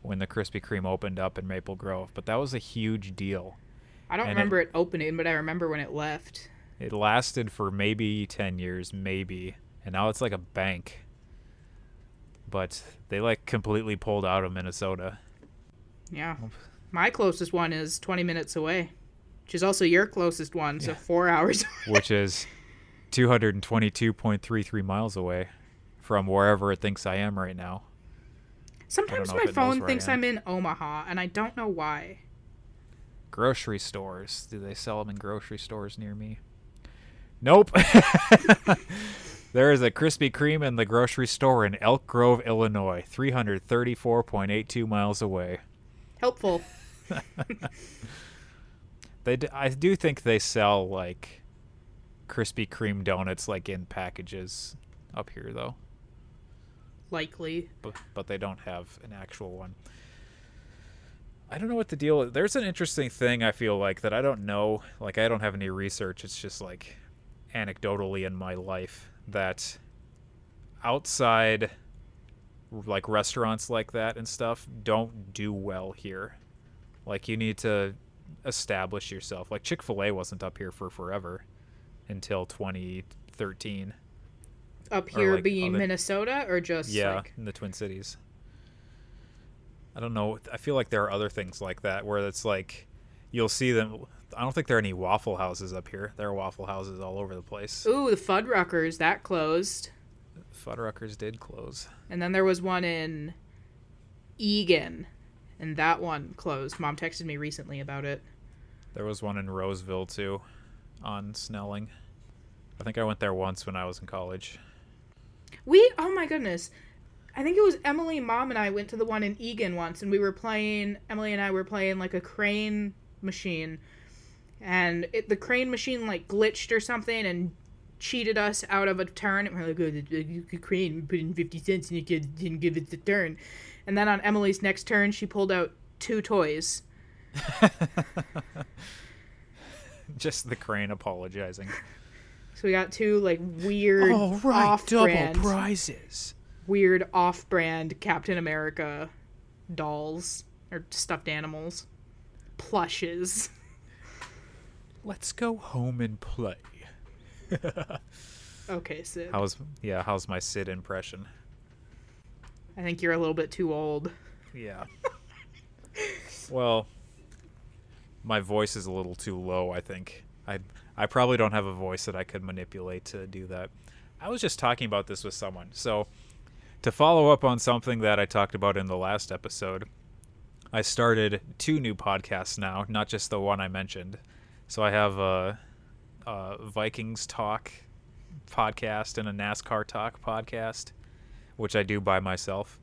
when the Krispy Kreme opened up in Maple Grove, but that was a huge deal. I don't And remember it, opening, but I remember when it left. It lasted for maybe 10 years, maybe, and now it's like a bank. But they like completely pulled out of Minnesota. Yeah. My closest one is 20 minutes away, which is also your closest one, so Yeah. 4 hours. (laughs) which is 222.33 miles away from wherever it thinks I am right now. Sometimes my if it knows phone thinks. I'm in Omaha, and I don't know why. Grocery stores. Do they sell them in grocery stores near me? Nope. (laughs) there is a Krispy Kreme in the grocery store in Elk Grove, Illinois, 334.82 miles away. Helpful. (laughs) They d- I do think they sell like Krispy Kreme donuts like in packages up here though. Likely. but but they don't have an actual one. I don't know what the deal is. There's an interesting thing I feel like that I don't know. Like I don't have any research. It's just like anecdotally in my life that outside like restaurants like that and stuff don't do well here. Like you need to establish yourself. Like Chick-fil-A wasn't up here for forever until 2013. Up here like, being other- Minnesota or just Yeah, like in the Twin Cities. I don't know. I feel like there are other things like that where it's like you'll see them. I don't think there are any Waffle Houses up here. There are Waffle Houses all over the place. Ooh, the Fuddruckers, that closed. Fuddruckers did close. And then there was one in Eagan, and that one closed. Mom texted me recently about it. There was one in Roseville too, on Snelling. I think I went there once when I was in college. We, oh my goodness. I think it was Emily, mom, and I went to the one in Eagan once, and we were playing, Emily and I were playing like a crane machine. And it, the crane machine like glitched or something and cheated us out of a turn. And we're like, oh, the, the, crane, we put in 50 cents and it didn't give it the turn. And then on Emily's next turn, she pulled out two toys. (laughs) (laughs) Just the crane apologizing. So we got two like weird off-brand, prizes. weird off-brand Captain America dolls or stuffed animals, plushes. Let's go home and play. (laughs) Okay, Sid. How's yeah? How's my Sid impression? I think you're a little bit too old. Yeah. (laughs) well, my voice is a little too low, I think. I I probably don't have a voice that I could manipulate to do that. I was just talking about this with someone. So, to follow up on something that I talked about in the last episode, I started two new podcasts now, not just the one I mentioned. So, I have a, a Vikings Talk podcast and a NASCAR Talk podcast, which I do by myself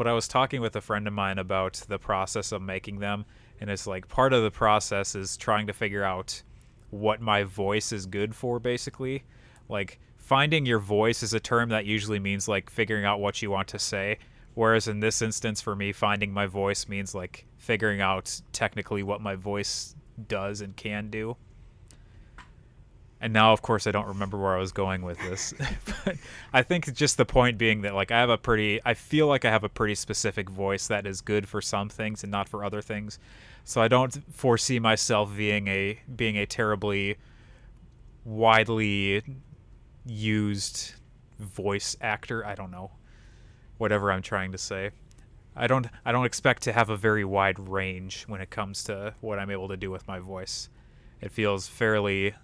but I was talking with a friend of mine about the process of making them, and it's like part of the process is trying to figure out what my voice is good for, basically. Like, finding your voice is a term that usually means like figuring out what you want to say, whereas in this instance, for me, finding my voice means like figuring out technically what my voice does and can do. And now, of course, I don't remember where I was going with this. (laughs) but I think just the point being that, like, I have a pretty, I feel like I have a pretty specific voice that is good for some things and not for other things. So I don't foresee myself being a being a terribly widely used voice actor. I don't know, whatever I'm trying to say. I don't, I don't expect to have a very wide range when it comes to what I'm able to do with my voice. It feels fairly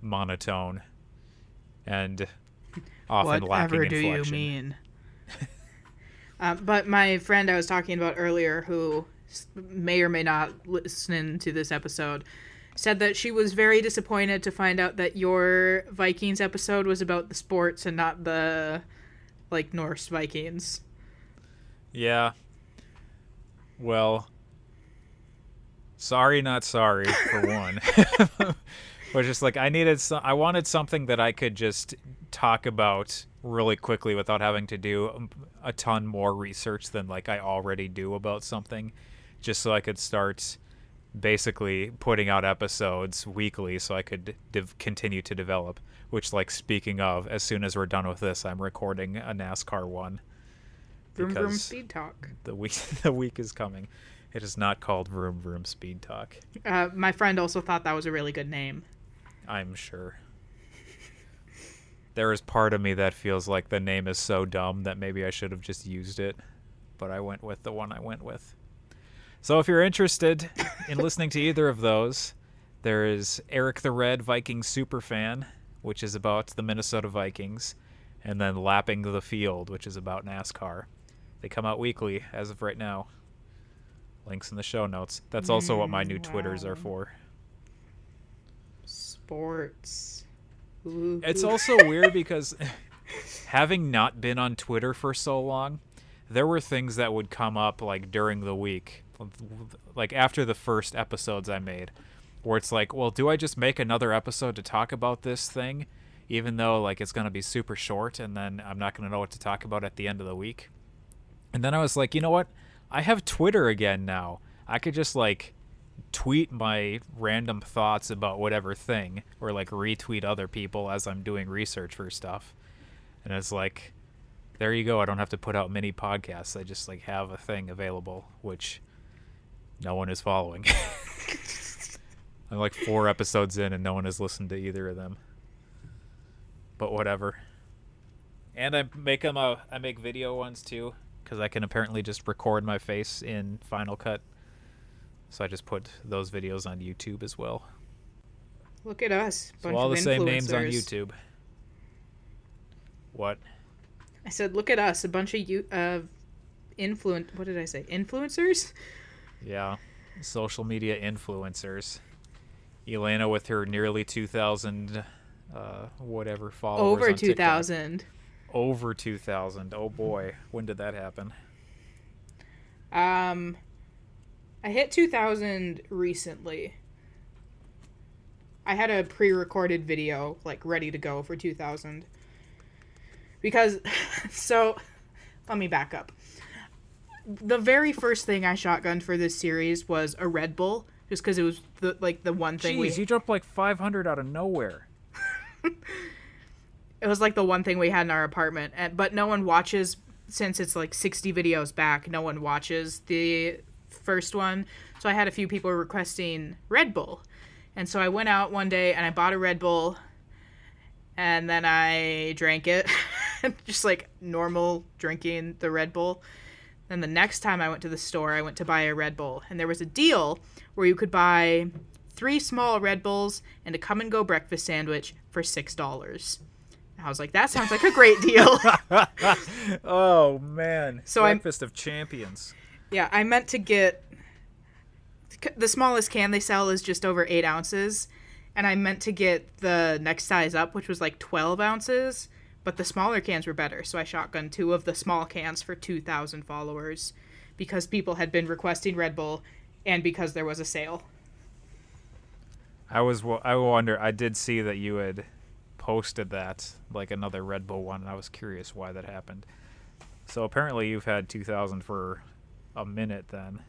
monotone and often lacking Whatever do you mean? um, (laughs) but my friend I was talking about earlier, who may or may not listen to this episode, said that she was very disappointed to find out that your Vikings episode was about the sports and not the like Norse Vikings. Yeah. Well, sorry, not sorry for (laughs) one. (laughs) but just like I needed, some, I wanted something that I could just talk about really quickly without having to do a ton more research than like I already do about something, just so I could start basically putting out episodes weekly so I could div- continue to develop. Which, like, speaking of, as soon as we're done with this, I'm recording a NASCAR one Vroom vroom speed talk. the week (laughs) the week is coming. It is not called Vroom Vroom Speed Talk. Uh, my friend also thought that was a really good name. I'm sure. There is part of me that feels like the name is so dumb that maybe I should have just used it, but I went with the one I went with. So if you're interested in listening to either of those, there is Eric the Red Viking Superfan, which is about the Minnesota Vikings, and then Lapping the Field, which is about NASCAR. They come out weekly as of right now. Links in the show notes. That's also what my new Twitters are mm-hmm. for. Sports. Ooh. It's also weird because (laughs) having not been on Twitter for so long, there were things that would come up like during the week, like after the first episodes I made, where it's like, well, do I just make another episode to talk about this thing, even though like it's gonna be super short, and then I'm not gonna know what to talk about at the end of the week? And then I was like, you know what? I have Twitter again now. I could just like tweet my random thoughts about whatever thing or like retweet other people as I'm doing research for stuff. And it's like there you go. I don't have to put out mini podcasts. I just like have a thing available which no one is following. (laughs) I'm like 4 episodes in and no one has listened to either of them. But whatever. And I make them a I make video ones too cuz I can apparently just record my face in Final Cut. So I just put those videos on YouTube as well. Look at us. So all of the same names on. YouTube. What? I said, look at us, a bunch of you uh, influent. What did I say? Influencers. Yeah. Social media influencers. Elena with her nearly 2,000 uh, whatever followers. Over on two TikTok. thousand. Over 2,000. Oh boy. When did that happen? Um, I hit two thousand recently. I had a pre-recorded video like ready to go for two thousand. Because, (laughs) so, let me back up. The very first thing I shotgunned for this series was a Red Bull, just because it was the like the one thing we Jeez, you jumped like 500 out of nowhere. (laughs) it was like the one thing we had in our apartment and, but no one watches since it's like 60 videos back no one watches the first one. So i had a few people requesting red bull. And so i went out one day and i bought a red bull and then i drank it. (laughs) Just like normal drinking the red bull then the next time i went to the store i went to buy a red bull and there was a deal where you could buy three small red bulls and a come and go breakfast sandwich for six dollars I was like, that sounds like a great deal. (laughs) oh man. So I'm- Breakfast of champions. yeah, I meant to get the smallest can they sell is just over eight ounces, and I meant to get the next size up, which was like 12 ounces, but the smaller cans were better. So I shotgunned two of the small cans for 2,000 followers because people had been requesting Red Bull and because there was a sale. I was I wonder I did see that you had posted that like another Red Bull one and I was curious why that happened. So apparently you've had 2000 for a minute then.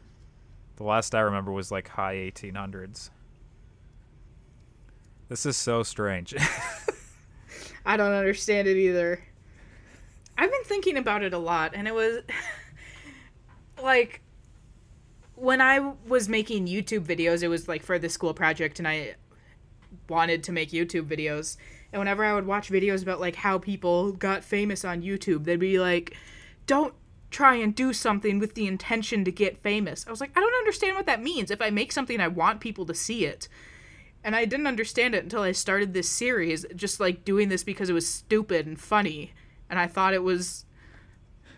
The last I remember was like high 1800s. This is so strange. (laughs) I don't understand it either. I've been thinking about it a lot, and it was (laughs) like when I was making YouTube videos, it was like for the school project, and I wanted to make YouTube videos. And whenever I would watch videos about like how people got famous on YouTube, they'd be like, "Don't try and do something with the intention to get famous." I was like, I don't understand what that means. If I make something, I want people to see it and I didn't understand it until I started this series, just like doing this because it was stupid and funny, and I thought it was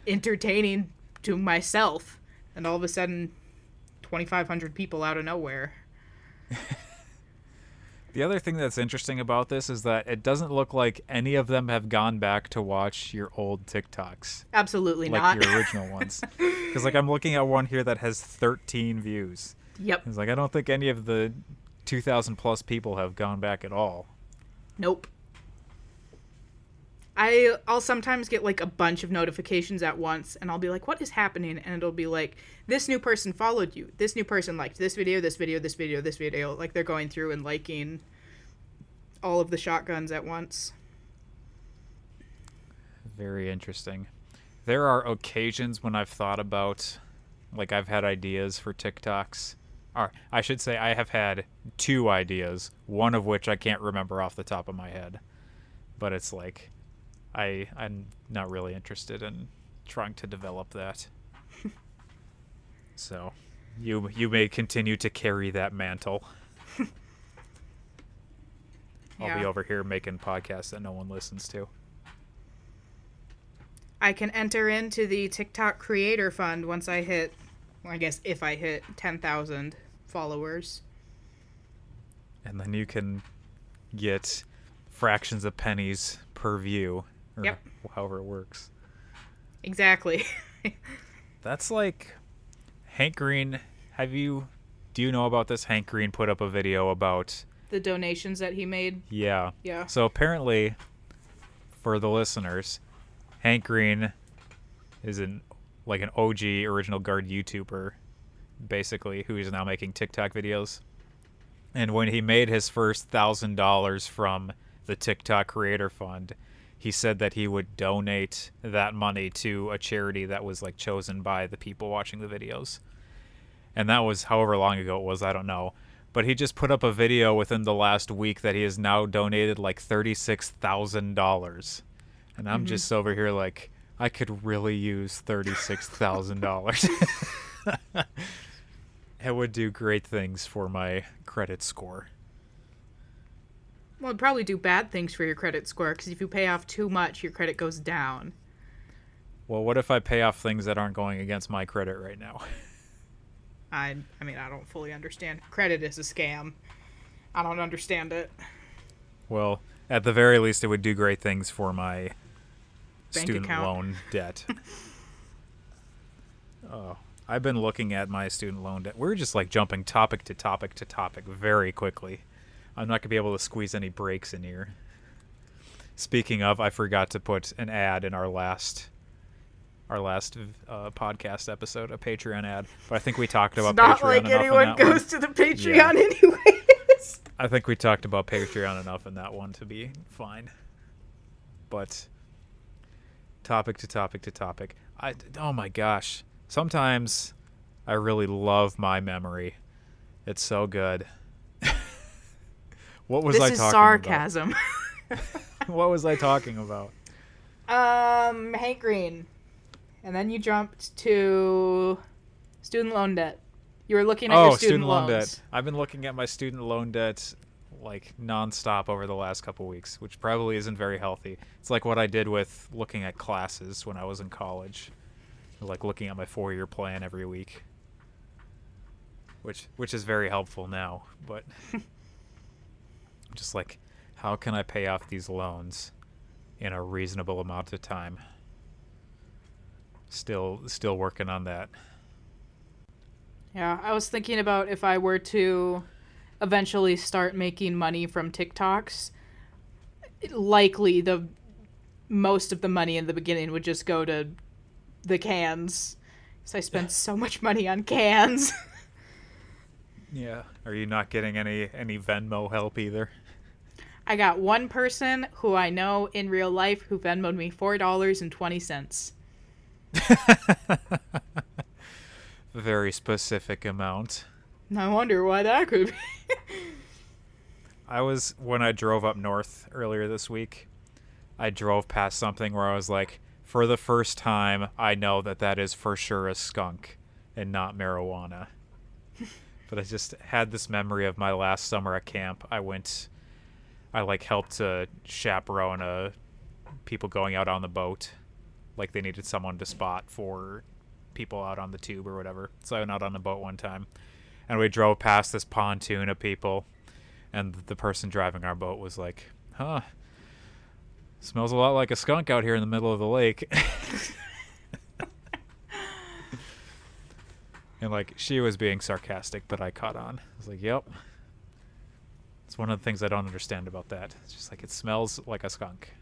entertaining to myself, and all of a sudden, twenty five hundred people out of nowhere. (laughs) the other thing that's interesting about this is that it doesn't look like any of them have gone back to watch your old TikToks. Absolutely like not. your original ones. (laughs) Because like I'm looking at one here that has 13 views. yep. It's like I don't think any of the 2,000 plus people have gone back at all. Nope. I I'll sometimes get like a bunch of notifications at once and I'll be like what is happening and it'll be like this new person followed you. This new person liked this video, this video, this video, this video. Like they're going through and liking all of the shotguns at once. Very interesting. There are occasions when I've thought about, like I've had ideas for TikToks. I should say I have had two ideas, one of which I can't remember off the top of my head. But it's like I I'm not really interested in trying to develop that. so, you you may continue to carry that mantle. I'll be over here making podcasts that no one listens to. I can enter into the TikTok creator fund once I hit I guess if I hit 10,000 followers. and then you can get fractions of pennies per view or Yep. however it works Exactly. (laughs) that's like hank green have you do you know about this hank green put up a video about the donations that he made. yeah Yeah. so apparently for the listeners hank green is an like an og original guard youtuber basically, who is now making TikTok videos. And when he made his first thousand dollars from the TikTok Creator Fund, he said that he would donate that money to a charity that was like chosen by the people watching the videos. And that was however long ago it was, I don't know. But he just put up a video within the last week that he has now donated like $36,000. And I'm mm-hmm. just over here like, I could really use $36,000. (laughs) it would do great things for my credit score. Well, it'd probably do bad things for your credit score because if you pay off too much, your credit goes down. Well, what if I pay off things that aren't going against my credit right now? (laughs) I, I mean, I don't fully understand. Credit is a scam. I don't understand it. Well, at the very least, it would do great things for my Bank student account. loan debt. (laughs) oh, I've been looking at my student loan debt. We're just like jumping topic to topic to topic very quickly. I'm not gonna be able to squeeze any breaks in here. Speaking of, I forgot to put an ad in our last our last uh, podcast episode, a Patreon ad. But I think we talked about It's not Patreon like enough anyone goes one. to the Patreon anyways. I think we talked about Patreon enough in that one to be fine. But topic to topic to topic. I oh my gosh. Sometimes I really love my memory. It's so good. what was This I is talking sarcasm. about? (laughs) (laughs) What was I talking about? um, Hank Green. And then you jumped to student loan debt. You were looking at oh, your student, loan loans. debt. I've been looking at my student loan debt like nonstop over the last couple weeks, which probably isn't very healthy. It's like what I did with looking at classes when I was in college, like looking at my four-year plan every week, which which is very helpful now. But (laughs) just like, how can I pay off these loans in a reasonable amount of time? Still, still working on that. Yeah, I was thinking about if I were to eventually start making money from TikToks, likely the most of the money in the beginning would just go to the cans. So I spent so much money on cans. (laughs) Yeah. Are you not getting any any Venmo help either? I got one person who I know in real life who Venmoed me four dollars and twenty cents. (laughs) Very specific amount. I wonder why that could be. (laughs) I was when I drove up north earlier this week. I drove past something where I was like, for the first time, I know that that is for sure a skunk and not marijuana. (laughs) but I just had this memory of my last summer at camp. I went, I like helped to chaperone a people going out on the boat, like they needed someone to spot for people out on the tube or whatever. So I went out on the boat one time, and we drove past this pontoon of people, and the person driving our boat was like, "Huh." Smells a lot like a skunk out here in the middle of the lake. (laughs) and like she was being sarcastic, but I caught on. I was like, "Yep." It's one of the things I don't understand about that. It's just like it smells like a skunk.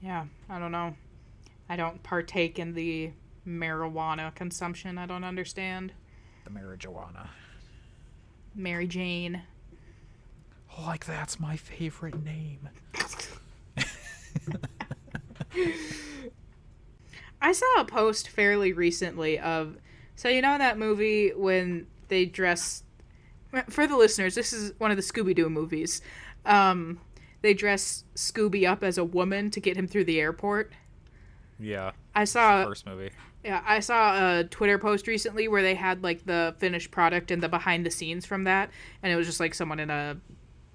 yeah, I don't know. I don't partake in the marijuana consumption. I don't understand. The marijuana. Mary Jane. Like that's my favorite name. I saw a post fairly recently of so you know that movie when they dress for the listeners, this is one of the Scooby Doo movies. Um they dress Scooby up as a woman to get him through the airport. Yeah, I saw first movie. Yeah, I saw a Twitter post recently where they had like the finished product and the behind the scenes from that and it was just like someone in a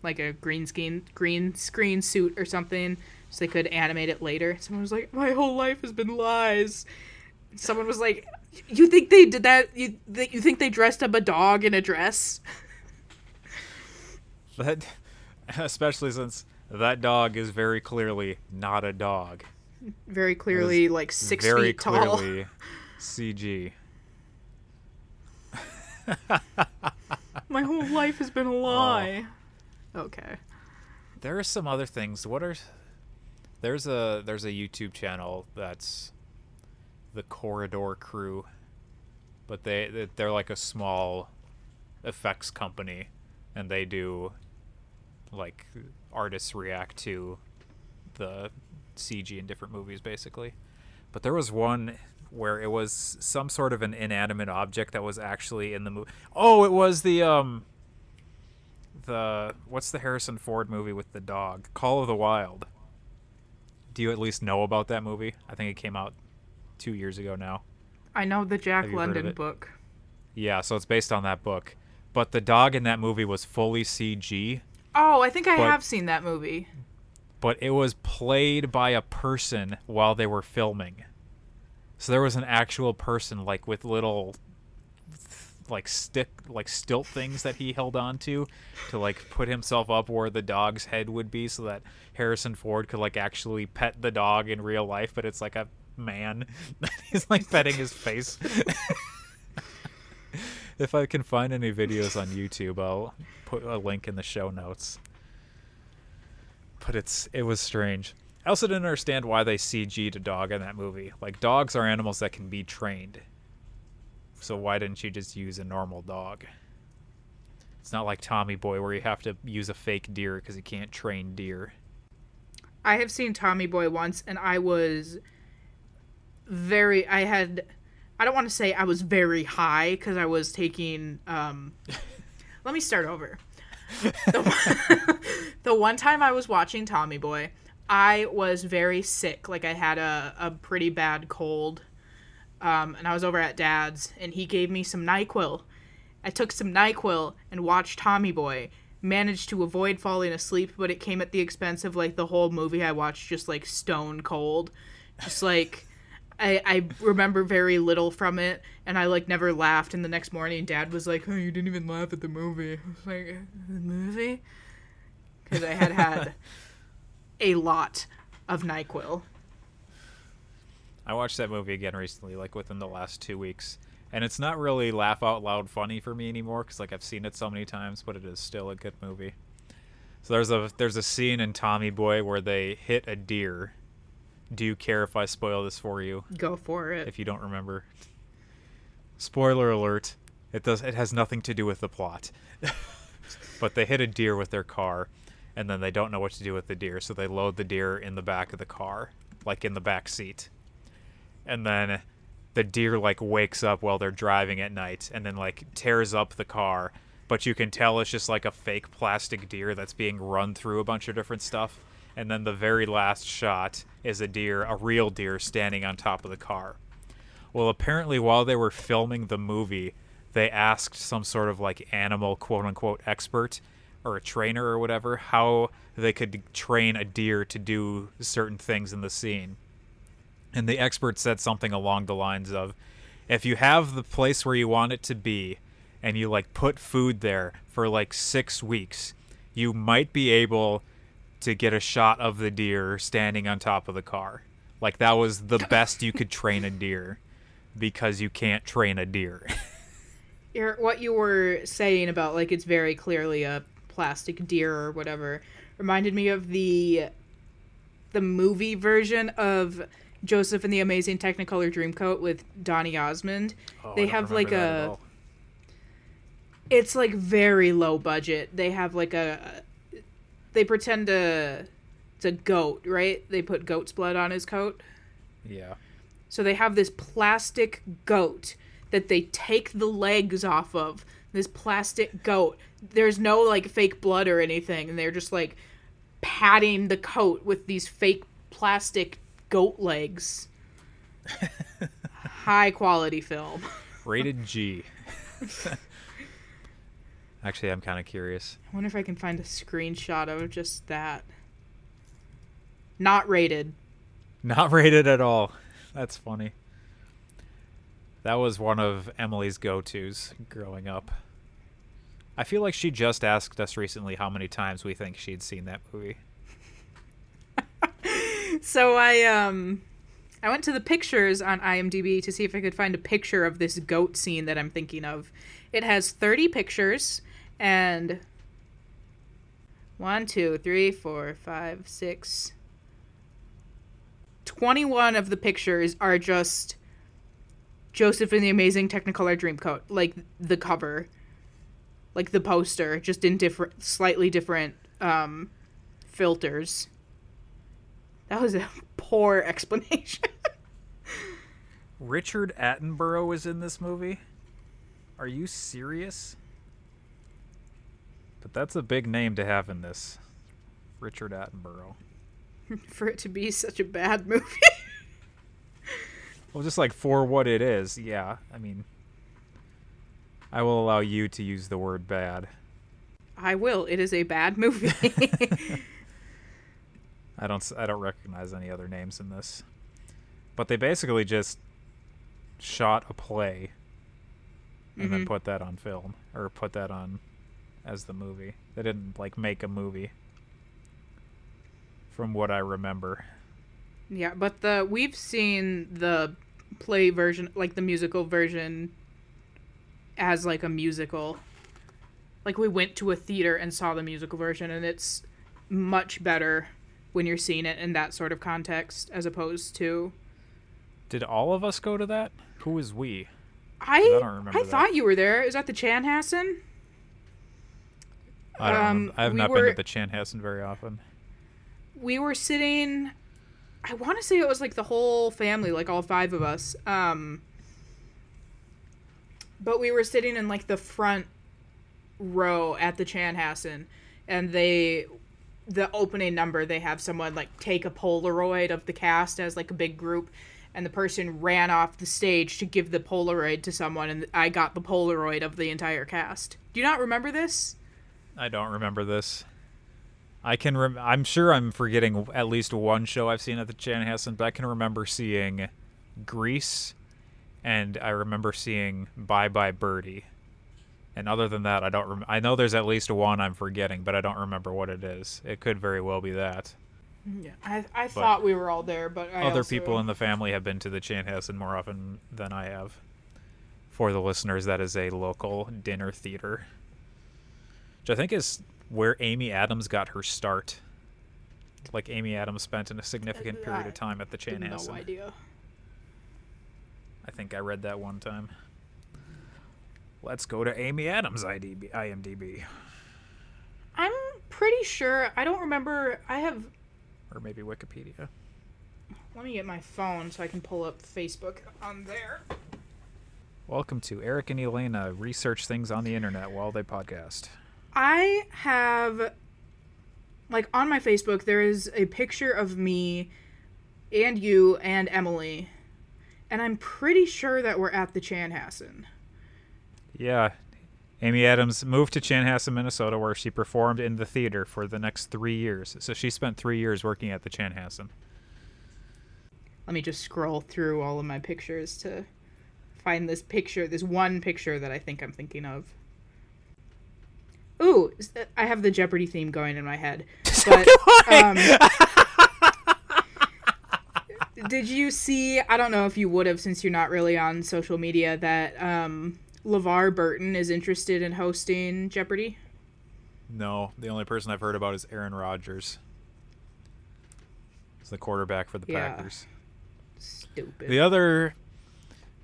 like a green screen green screen suit or something so they could animate it later. Someone was like, "My whole life has been lies." Someone was like, "You think they did that? You th- you think they dressed up a dog in a dress?" That, (laughs) especially since that dog is very clearly not a dog. Very clearly, like six very feet tall. clearly (laughs) CG. My whole life has been a oh. lie. Okay. There are some other things. What are there's a there's a YouTube channel that's the Corridor Crew, but they they're like a small effects company, and they do like artists react to the CG in different movies, basically. But there was one where it was some sort of an inanimate object that was actually in the movie. Oh, it was the um the what's the Harrison Ford movie with the dog? Call of the Wild. Do you at least know about that movie? I think it came out 2 years ago now. I know the Jack Have you heard of London book. Yeah, so it's based on that book. But the dog in that movie was fully CG, Oh, I think I But- have seen that movie. But it was played by a person while they were filming. So there was an actual person like with little like stick like stilt things that he held on to to like put himself up where the dog's head would be so that Harrison Ford could like actually pet the dog in real life, but it's like a man. (laughs) He's like petting his face. (laughs) if I can find any videos on YouTube, I'll put a link in the show notes. But it's it was strange. I also didn't understand why they CG'd a dog in that movie. Like dogs are animals that can be trained. So why didn't you just use a normal dog? It's not like Tommy Boy where you have to use a fake deer because you can't train deer. I have seen Tommy Boy once, and I was very. I had. I don't want to say I was very high because I was taking. Um, (laughs) let me start over. The one, (laughs) the one time I was watching Tommy Boy, I was very sick. Like I had a, a pretty bad cold. Um, and I was over at dad's, and he gave me some NyQuil. I took some NyQuil and watched Tommy Boy. Managed to avoid falling asleep, but it came at the expense of like the whole movie I watched just like stone cold. Just like I, I remember very little from it and I like never laughed and the next morning dad was like, Oh, you didn't even laugh at the movie. I was like, uh, the movie? Because I had had (laughs) a lot of NyQuil. I watched that movie again recently, like within the last two weeks, and it's not really laugh out loud funny for me anymore because like I've seen it so many times, but it is still a good movie. So there's a there's a scene in Tommy Boy where they hit a deer. Do you care if I spoil this for you? Go for it. If you don't remember, spoiler alert. It does. It has nothing to do with the plot. (laughs) but they hit a deer with their car, and then they don't know what to do with the deer, so they load the deer in the back of the car, like in the back seat. And then the deer like wakes up while they're driving at night, and then like tears up the car. But you can tell it's just like a fake plastic deer that's being run through a bunch of different stuff. And then the very last shot is a deer, a real deer, standing on top of the car. Well, apparently, while they were filming the movie, they asked some sort of like animal quote unquote expert or a trainer or whatever how they could train a deer to do certain things in the scene. And the expert said something along the lines of if you have the place where you want it to be and you like put food there for like six weeks, you might be able to get a shot of the deer standing on top of the car. Like that was the (laughs) best you could train a deer because you can't train a deer. (laughs) What you were saying about like it's very clearly a plastic deer or whatever reminded me of the the movie version of Joseph and the Amazing Technicolor Dreamcoat with Donny Osmond. Oh, they have like remember that at a it's like very low budget. They have like a they pretend to it's a goat, right? They put goat's blood on his coat. yeah. So they have this plastic goat that they take the legs off of. This plastic goat. There's no like fake blood or anything, and they're just like patting the coat with these fake plastic goat legs. (laughs) High quality film. Rated G. (laughs) Actually, I'm kind of curious. I wonder if I can find a screenshot of just that. Not rated. Not rated at all. That's funny. That was one of Emily's go tos growing up. I feel like she just asked us recently how many times we think she'd seen that movie. (laughs) So I um I went to the pictures on IMDb to see if I could find a picture of this goat scene that I'm thinking of. It has 30 pictures and one, two, three, four, five, six. 21 of the pictures are just Joseph and the Amazing Technicolor Dreamcoat, like the cover, like the poster, just in different, slightly different um, filters. That was a (laughs) poor explanation. (laughs) Richard Attenborough is in this movie? Are you serious? But that's a big name to have in this. Richard Attenborough. (laughs) For it to be such a bad movie. (laughs) Well, just like for what it is, yeah. I mean, I will allow you to use the word bad. I will. It is a bad movie. (laughs) I don't. I don't recognize any other names in this. But they basically just shot a play and then Mhm. put that on film or put that on as the movie. They didn't like make a movie. From what I remember. yeah, but the we've seen the play version, like the musical version, as like a musical. Like we went to a theater and saw the musical version, and it's much better when you're seeing it in that sort of context as opposed to Did all of us go to that? Who is we? I I don't remember I thought you were there. Is that the Chan Chanhassen? I don't Um. I have we not were- been to the Chanhassen very often. We were sitting I want to say it was like the whole family, like all five of us. Um but we were sitting in like the front row at the Chanhassen and they the opening number they have someone like take a polaroid of the cast as like a big group and the person ran off the stage to give the polaroid to someone and i got the polaroid of the entire cast do you not remember this I don't remember this. I can. Rem- I'm sure I'm forgetting at least one show I've seen at the Chanhassen, but I can remember seeing Grease, and I remember seeing Bye Bye Birdie. And other than that, I don't. Rem- I know there's at least one I'm forgetting, but I don't remember what it is. It could very well be that. yeah i, I thought we were all there but I Other also- people in the family have been to the Chanhassen more often than I have. For the listeners, that is a local dinner theater, which I think is where Amy Adams got her start. Like Amy Adams spent in a significant period of time at the Chanhassen. no idea I think I read that one time. Let's go to Amy Adams' IDB, IMDb, i'm pretty sure i don't remember i have or maybe Wikipedia. let me get my phone so i can pull up facebook on there Welcome to Eric and Elena research things on the internet while they podcast. I have like on my Facebook there is a picture of me and you and Emily. And I'm pretty sure that we're at the Chanhassen. Yeah. Amy Adams moved to Chanhassen, Minnesota, where she performed in the theater for the next three years. So she spent three years working at the Chanhassen. Let me just scroll through all of my pictures to find this picture, this one picture that I think I'm thinking of. Ooh, I have the Jeopardy theme going in my head. (laughs) But um, (laughs) did you see? I don't know if you would have, since you're not really on social media, that um, LeVar Burton is interested in hosting Jeopardy. No, the only person I've heard about is Aaron Rodgers. He's the quarterback for the Yeah. Packers. Stupid. The other.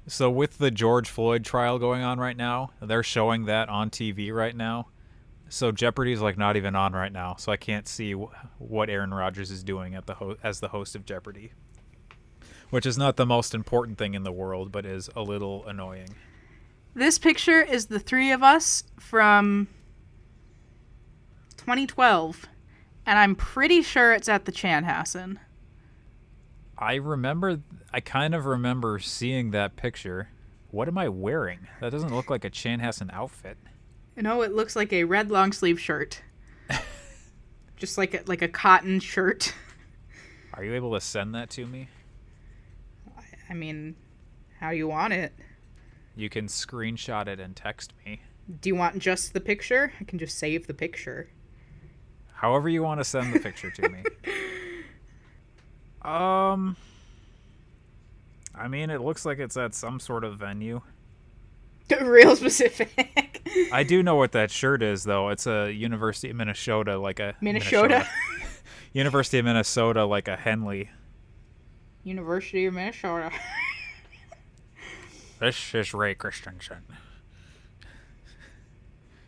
So, with the George Floyd trial going on right now, they're showing that on TV right now. So Jeopardy's like not even on right now, so I can't see wh- what Aaron Rodgers is doing at the ho- as the host of Jeopardy. Which is not the most important thing in the world, but is a little annoying. This picture is the three of us from 2012, and I'm pretty sure it's at the Chanhassen. I remember, I kind of remember seeing that picture. What am I wearing? That doesn't look like a Chanhassen outfit. You know, it looks like a red long sleeve shirt, (laughs) just like a, like a cotton shirt. Are you able to send that to me? I mean, how you want it? You can screenshot it and text me. Do you want just the picture? I can just save the picture. However you want to send the picture to me. (laughs) Um I mean, it looks like it's at some sort of venue. (laughs) Real specific. I do know what that shirt is though. It's a University of Minnesota like a Minnesota. (laughs) University of Minnesota like a Henley. University of Minnesota. (laughs) This is Ray Christensen.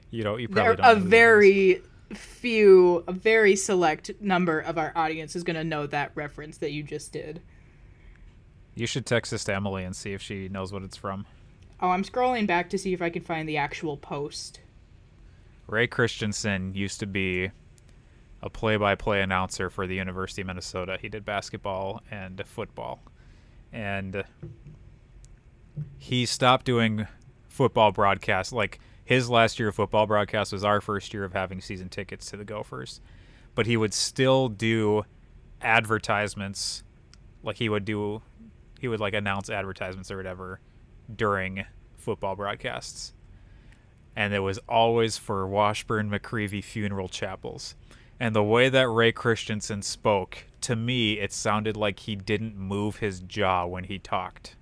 You know, you There probably don't. a know who that is. very few, a very select number of our audience is going to know that reference that you just did. You should text this to Emily and see if she knows what it's from. Oh, I'm scrolling back to see if I can find the actual post. Ray Christensen used to be a play-by-play announcer for the University of Minnesota. He did basketball and football, and he stopped doing football broadcasts. Like his last year of football broadcast was our first year of having season tickets to the Gophers, but he would still do advertisements. Like he would do, he would like announce advertisements or whatever during football broadcasts and it was always for Washburn McReavy funeral chapels. And the way that Ray Christensen spoke, to me, it sounded like he didn't move his jaw when he talked.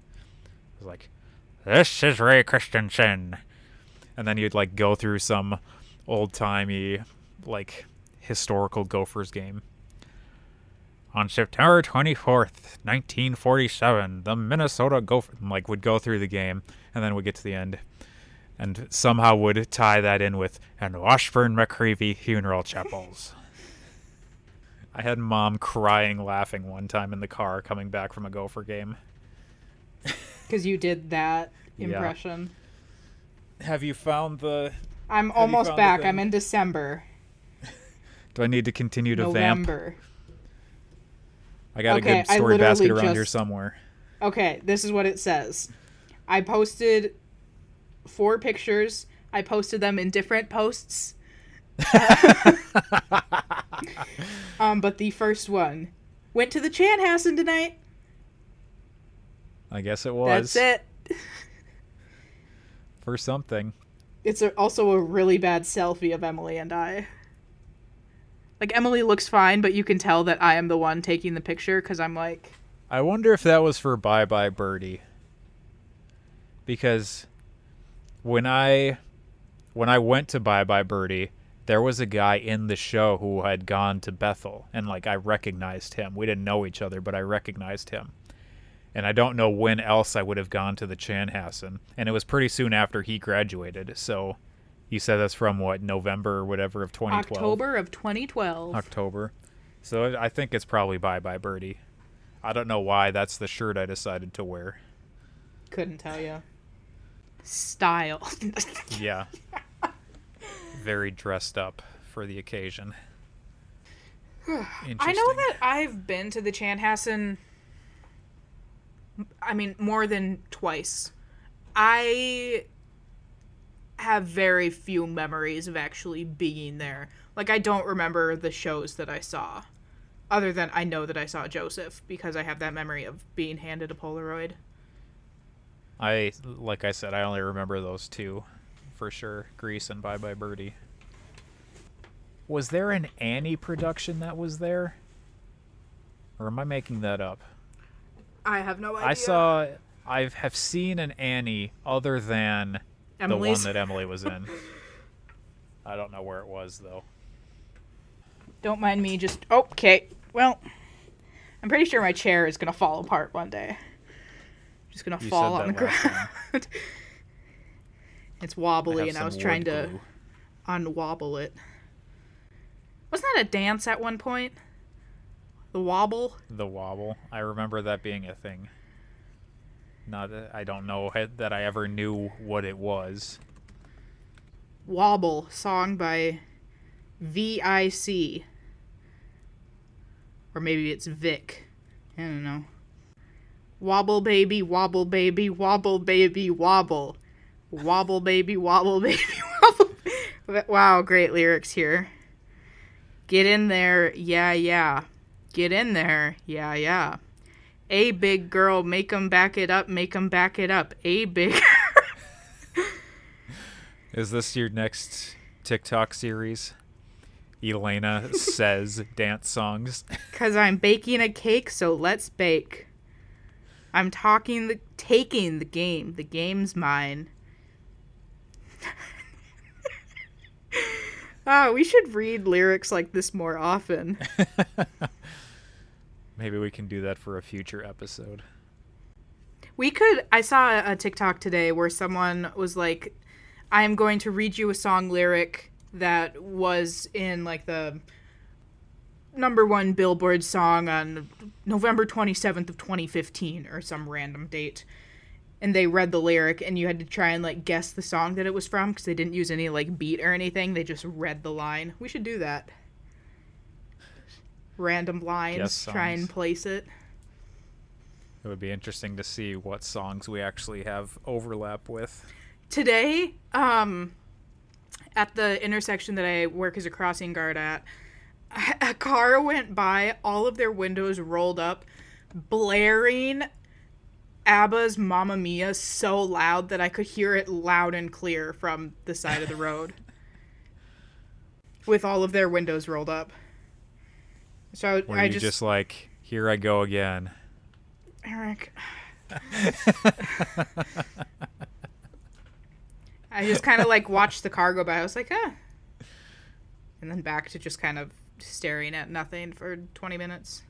It was like, "This is Ray Christensen," and then you'd like go through some old timey, like historical Gophers game. On September 24th, 1947, the Minnesota Gopher like would go through the game, and then we get to the end and somehow would tie that in with and Washburn McReavy funeral chapels. I had mom crying laughing one time in the car coming back from a Gopher game. (laughs) Because you did that Yeah. impression. Have you found the I'm almost back. I'm in December, (laughs) Do I need to continue to vamp? I got Okay, a good story basket around here somewhere. Okay, this is what it says. I posted four pictures. I posted them in different posts. (laughs) um, but the first one went to the Chanhassen tonight. I guess it was That's it. for something. It's a, also a really bad selfie of Emily and I. Like Emily looks fine, but you can tell that I am the one taking the picture because I'm like, I wonder if that was for Bye Bye Birdie. Because when I when I went to Bye Bye Birdie, there was a guy in the show who had gone to Bethel and like I recognized him. We didn't know each other, but I recognized him. And I don't know when else I would have gone to the Chanhassen. And it was pretty soon after he graduated. So you said that's from what, November or whatever of 2012? October of 2012. October. So I think it's probably Bye Bye Birdie. I don't know why that's the shirt I decided to wear. Couldn't tell you. Style. (laughs) Yeah. Very dressed up for the occasion. I know that I've been to the Chanhassen. I mean, more than twice. I have very few memories of actually being there. Like, I don't remember the shows that I saw, other than I know that I saw Joseph because I have that memory of being handed a Polaroid. I like I said, I only remember those two for sure. Grease and Bye Bye Birdie. Was there an Annie production that was there? Or am I making that up? I have no idea. I saw I have seen an Annie other than Emily's. the one that Emily was in. (laughs) I don't know where it was though. Don't mind me just. Okay. Well, I'm pretty sure my chair is going to fall apart one day. Just going to You fall on the that last time. ground. (laughs) it's wobbly, and I was trying wood to unwobble it. Wasn't that a dance at one point? The wobble? the wobble. I remember that being a thing. Not I don't know that I ever knew what it was. Wobble, song by VIC. Or maybe it's Vic. I don't know. Wobble baby, wobble baby, wobble baby, wobble. Wobble baby, wobble (laughs) baby, wobble. Wow, great lyrics here. Get in there, yeah, yeah. Get in there, yeah, yeah. A big girl, make 'em back it up, make 'em back it up. A big. (laughs) Is this your next TikTok series? Elena says (laughs) dance songs. Cause I'm baking a cake, so let's bake. I'm talking the taking the game. The game's mine. (laughs) Ah, we should read lyrics like this more often. Maybe we can do that for a future episode. We could. I saw a TikTok today where someone was like, "I am going to read you a song lyric that was in like the number one Billboard song on November twenty seventh of twenty fifteen or some random date." And they read the lyric, and you had to try and like guess the song that it was from because they didn't use any like beat or anything. They just read the line. We should do that. Random lines, try and place it. It would be interesting to see what songs we actually have overlap with. today um at the intersection that i work as a crossing guard at (laughs) a car went by all of their windows rolled up blaring abba's mamma mia so loud that i could hear it loud and clear from the side of the road (laughs) with all of their windows rolled up so Were i you just, just like, here I go again? Eric. (laughs) I just kind of like watched the car go by. I was like, ah. And then back to just kind of staring at nothing for 20 minutes.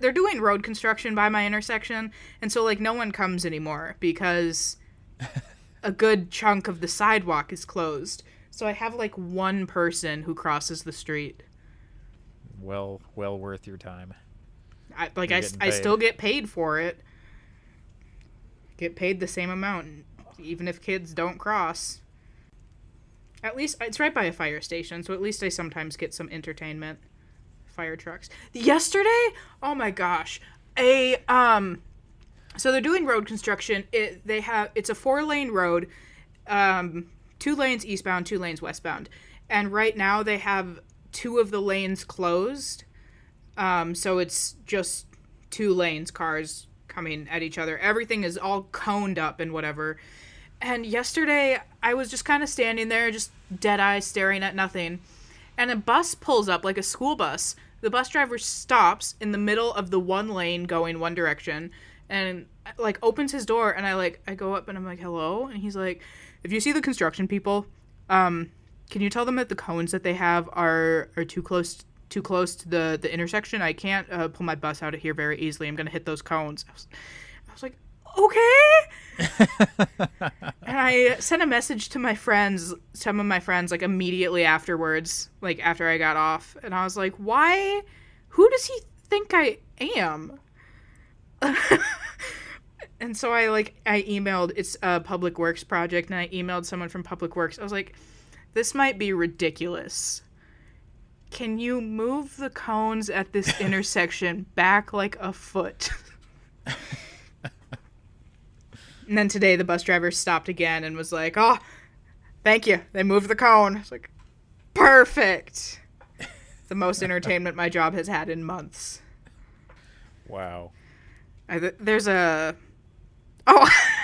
They're doing road construction by my intersection, and so like no one comes anymore because (laughs) a good chunk of the sidewalk is closed. So I have like one person who crosses the street. Well, well worth your time. I, like You're I, I still get paid for it. Get paid the same amount, even if kids don't cross. At least it's right by a fire station, so at least I sometimes get some entertainment. Fire trucks. Yesterday, oh my gosh, a um, so they're doing road construction. It they have it's a four lane road, um, two lanes eastbound, two lanes westbound, and right now they have two of the lanes closed. Um, so it's just two lanes, cars coming at each other. Everything is all coned up and whatever. And yesterday, I was just kind of standing there, just dead eyes staring at nothing. And a bus pulls up, like a school bus. The bus driver stops in the middle of the one lane going one direction and like opens his door and I like I go up and I'm like, "Hello?" And he's like, "If you see the construction people, um can you tell them that the cones that they have are are too close too close to the the intersection? I can't uh, pull my bus out of here very easily. I'm gonna hit those cones." I was, I was like, "Okay." and I sent a message to my friends, some of my friends, like immediately afterwards, like after I got off, and I was like, "Why? Who does he think I am?" (laughs) and so I like I emailed it's a public works project and I emailed someone from public works. I was like, this might be ridiculous. Can you move the cones at this (laughs) intersection back like a foot? and then today the bus driver stopped again and was like, "Oh, thank you. They moved the cone." It's like, "Perfect." the most entertainment my job has had in months. Wow. I, th- there's a. Oh, (laughs)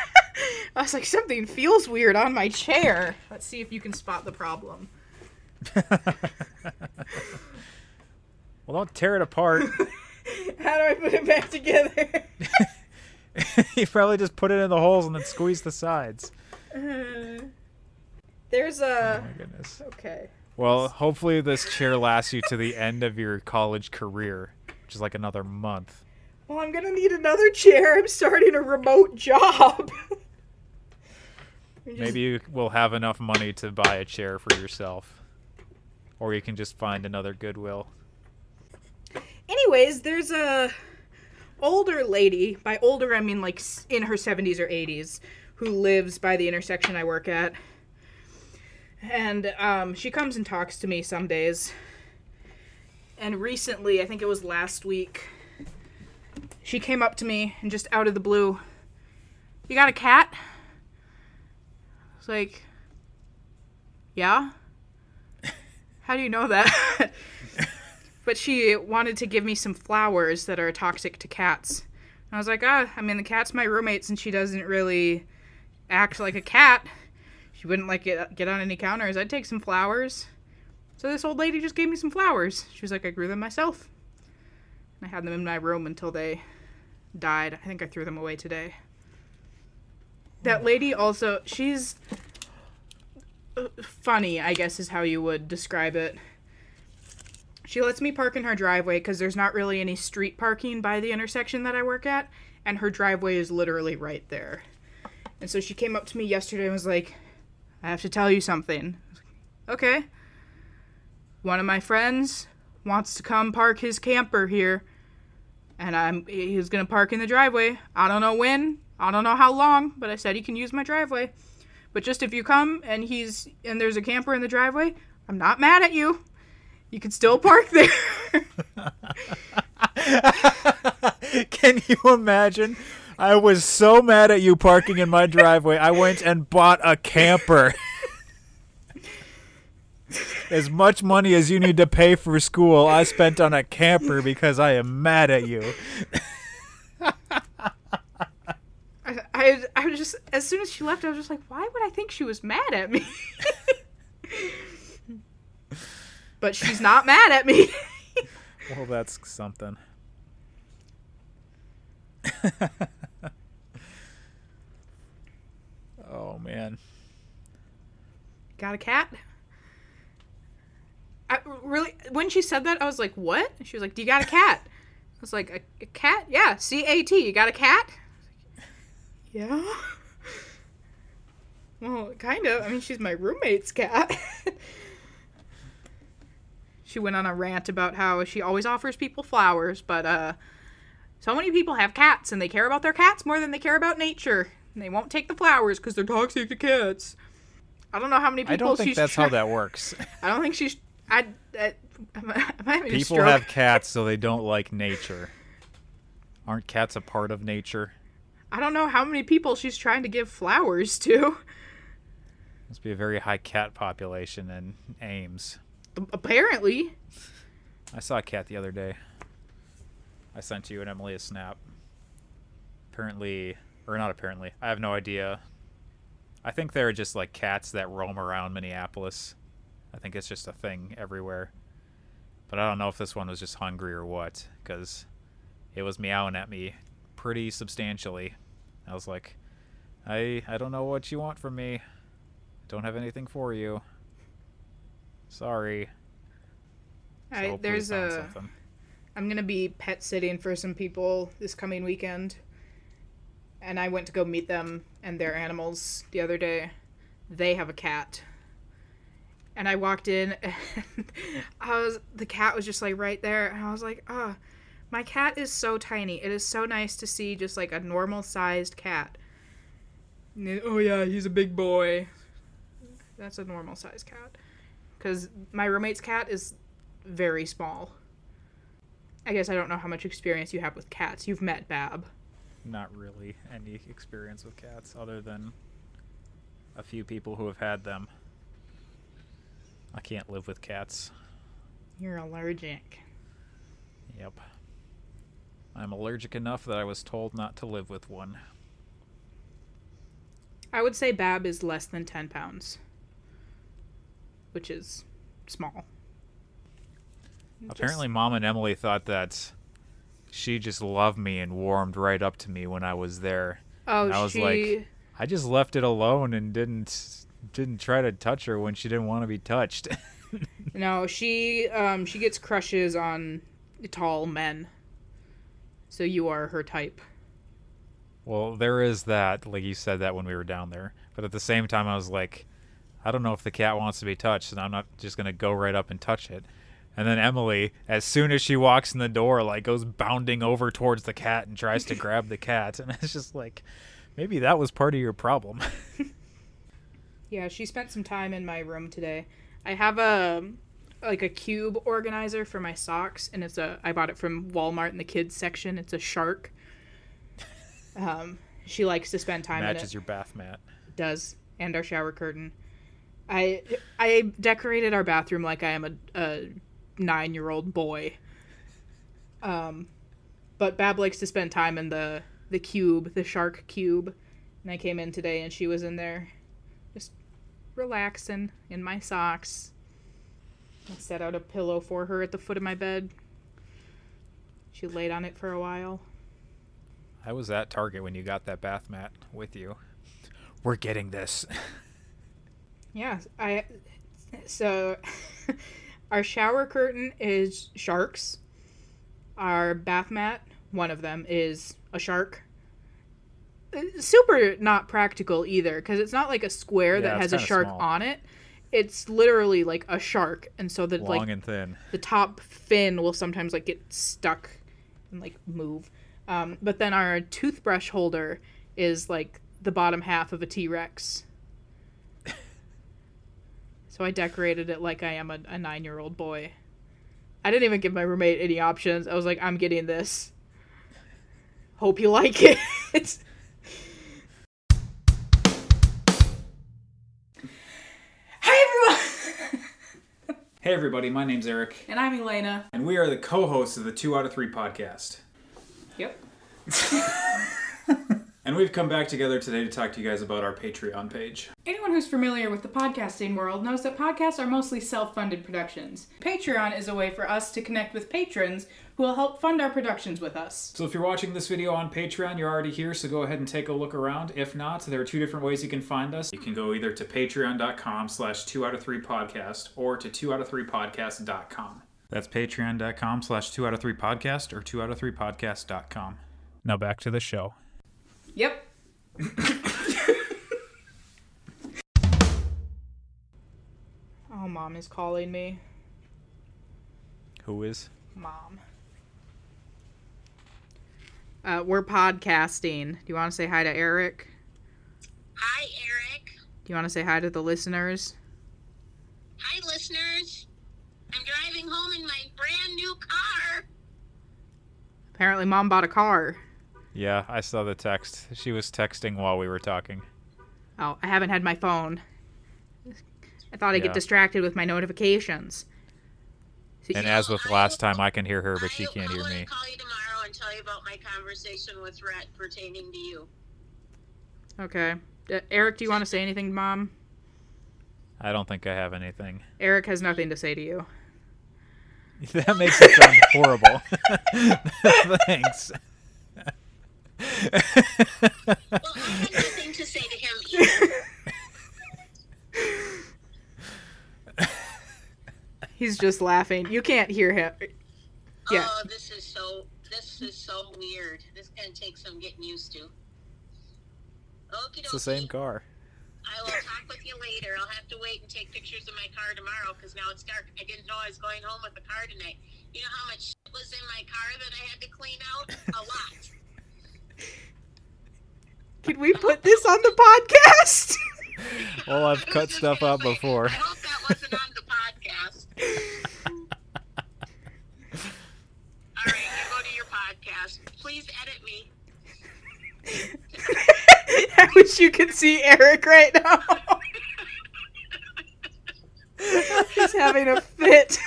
I was like, something feels weird on my chair. Let's see if you can spot the problem. (laughs) Well, don't tear it apart. (laughs) How do I put it back together? (laughs) you probably just put it in the holes and then squeeze the sides. Uh, there's a. Oh my goodness. Okay. Well, hopefully this chair lasts you to the end of your college career, which is like another month. Well, I'm gonna need another chair. I'm starting a remote job. Just- Maybe you will have enough money to buy a chair for yourself. Or you can just find another Goodwill. Anyways, there's a older lady. By older, I mean like in her 70s or 80s, who lives by the intersection I work at. And um, she comes and talks to me some days. And recently, I think it was last week, she came up to me and just out of the blue, "You got a cat?" I was like, "Yeah." (laughs) How do you know that? (laughs) but she wanted to give me some flowers that are toxic to cats. And I was like, ah, I mean, the cat's my roommate since she doesn't really act like a cat. She wouldn't like get, get on any counters. I'd take some flowers. So this old lady just gave me some flowers. She was like, I grew them myself. And I had them in my room until they died. I think I threw them away today. That lady also, she's uh, funny, I guess is how you would describe it. She lets me park in her driveway because there's not really any street parking by the intersection that I work at. and her driveway is literally right there. And so she came up to me yesterday and was like, I have to tell you something. Okay. One of my friends wants to come park his camper here. And I'm he's gonna park in the driveway. I don't know when, I don't know how long, but I said he can use my driveway. But just if you come and he's and there's a camper in the driveway, I'm not mad at you. You can still park there. (laughs) Can you imagine? I was so mad at you parking in my driveway. I went and bought a camper. as much money as you need to pay for school, I spent on a camper because I am mad at you. I, I, I was just as soon as she left, I was just like, why would I think she was mad at me? (laughs) but she's not mad at me. (laughs) well, that's something. (laughs) oh man. Got a cat? I really when she said that, I was like, "What?" She was like, "Do you got a cat?" I was like, "A, a cat? Yeah, C A T. You got a cat?" Yeah. (laughs) Well, kind of. I mean, she's my roommate's cat. (laughs) she went on a rant about how she always offers people flowers, but uh so many people have cats and they care about their cats more than they care about nature. And they won't take the flowers because they're toxic to cats. I don't know how many people I don't think that's try- how that works. (laughs) I don't think she's. I. I I, am I having a People have cats so they don't like nature. Aren't cats a part of nature? I don't know how many people she's trying to give flowers to. Must be a very high cat population in Ames. Apparently, I saw a cat the other day. I sent you and Emily a snap. Apparently, or not apparently, I have no idea. I think they're just like cats that roam around Minneapolis. I think it's just a thing everywhere. But I don't know if this one was just hungry or what, because it was meowing at me pretty substantially. I was like, I I don't know what you want from me. I don't have anything for you. Sorry. So I, there's a. something. I'm gonna be pet sitting for some people this coming weekend, and I went to go meet them and their animals the other day. They have a cat, and I walked in, and (laughs) I was the cat was just like right there, and I was like, ah, my cat is so tiny. It is so nice to see just like a normal sized cat. Oh yeah, he's a big boy. That's a normal sized cat, because my roommate's cat is very small. I guess I don't know how much experience you have with cats. You've met Bab. not really any experience with cats other than a few people who have had them. I can't live with cats. You're allergic. Yep. I'm allergic enough that I was told not to live with one. I would say Bab is less than 10 pounds, which is small. Apparently, Mom and Emily thought that she just loved me and warmed right up to me when I was there. oh, I was she. like- I just left it alone and didn't didn't try to touch her when she didn't want to be touched. (laughs) no, she um she gets crushes on tall men. So you are her type. Well, there is that. Like you said that when we were down there, but at the same time, I was like, I don't know if the cat wants to be touched, and I'm not just gonna go right up and touch it. And then Emily, as soon as she walks in the door, like goes bounding over towards the cat and tries to grab the cat, (laughs) and it's just like, maybe that was part of your problem. (laughs) Yeah, she spent some time in my room today. I have a like a cube organizer for my socks, and it's a I bought it from Walmart in the kids section. It's a shark. (laughs) Um, she likes to spend time in it. Matches your bath mat. Does and our shower curtain. I I decorated our bathroom like I am a, a nine year old boy. Um, but Bab likes to spend time in the the cube, the shark cube, and I came in today and she was in there, just relaxing in my socks. I set out a pillow for her at the foot of my bed. She laid on it for a while. I was at Target when you got that bath mat with you. We're getting this. (laughs) Yeah, I so (laughs) our shower curtain is sharks. Our bath mat, one of them is a shark. Uh, super not practical either because it's not like a square Yeah, that has a shark small. on it. It's literally like a shark, and so that Long like and thin. the top fin will sometimes like get stuck and like move. Um, but then our toothbrush holder is like the bottom half of a T Rex. (laughs) so I decorated it like I am a, a nine year old boy. I didn't even give my roommate any options. I was like, I'm getting this. Hope you like (laughs) it. Hi everyone! (laughs) Hey everybody, my name's Eric, and I'm Elena. and we are the co-hosts of the Two Out of Three podcast. Yep. (laughs) And we've come back together today to talk to you guys about our Patreon page. Anyone who's familiar with the podcasting world knows that podcasts are mostly self funded productions. Patreon is a way for us to connect with patrons who will help fund our productions with us. So if you're watching this video on Patreon, you're already here, so go ahead and take a look around. If not, there are two different ways you can find us. You can go either to patreon.com slash two out of three podcast or to two out of three podcast.com. That's patreon.com slash two out of three podcast or two out of three podcast.com. Now back to the show. Yep. oh, mom is calling me. Who is? Mom. Uh, we're podcasting. Do you want to say hi to Eric? Hi, Eric. Do you want to say hi to the listeners? Hi, listeners. I'm driving home in my brand new car. Apparently, mom bought a car. Yeah, I saw the text. She was texting while we were talking. Oh, I haven't had my phone. I thought I'd Yeah. get distracted with my notifications. So- And as with last time, I can hear her, but she can't I hear want me. to call you tomorrow and tell you about my conversation with Rhett pertaining to you. okay. Uh, Eric, do you want to say anything to mom? I don't think I have anything. Eric has nothing to say to you. (laughs) That makes it sound horrible. (laughs) (laughs) Thanks. Well, I have nothing to say to him either. He's just laughing. You can't hear him. Oh, yeah. Oh, this is so. This is so weird. This is gonna take some getting used to. Okie It's the same car. I will talk with you later. I'll have to wait and take pictures of my car tomorrow because now it's dark. I didn't know I was going home with the car tonight. You know how much shit was in my car that I had to clean out? A lot. Can we put this on the podcast? (laughs) Well, I've cut was stuff gonna out say, before. I hope that wasn't on the podcast. (laughs) All right, you go to your podcast. Please edit me. (laughs) I wish you could see Eric right now. He's having a fit.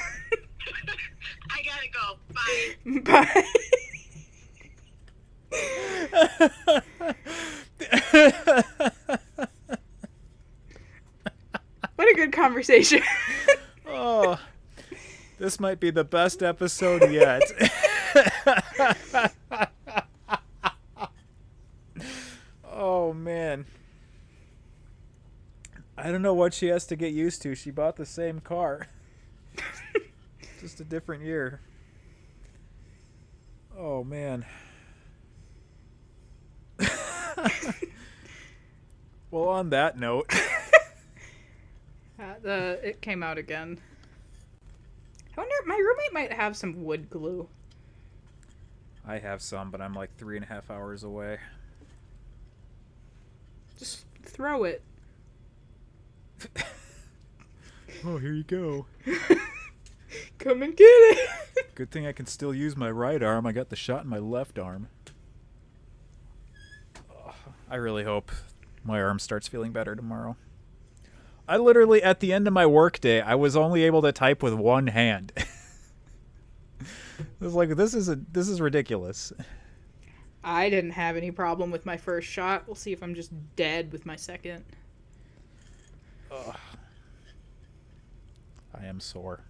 I gotta go. Bye. Bye. What a good conversation. oh, this might be the best episode yet. oh man. I don't know what she has to get used to. She bought the same car. Just a different year. Oh man. (laughs) well, on that note, (laughs) Uh, the it came out again. I wonder. My roommate might have some wood glue. I have some, but I'm like three and a half hours away. Just throw it. (laughs) Oh, here you go. Come and get it. Good thing I can still use my right arm. I got the shot in my left arm. Ugh, I really hope my arm starts feeling better tomorrow. I literally, at the end of my workday, I was only able to type with one hand. (laughs) I was like, this is a this is ridiculous. I didn't have any problem with my first shot. We'll see if I'm just dead with my second. I am sore.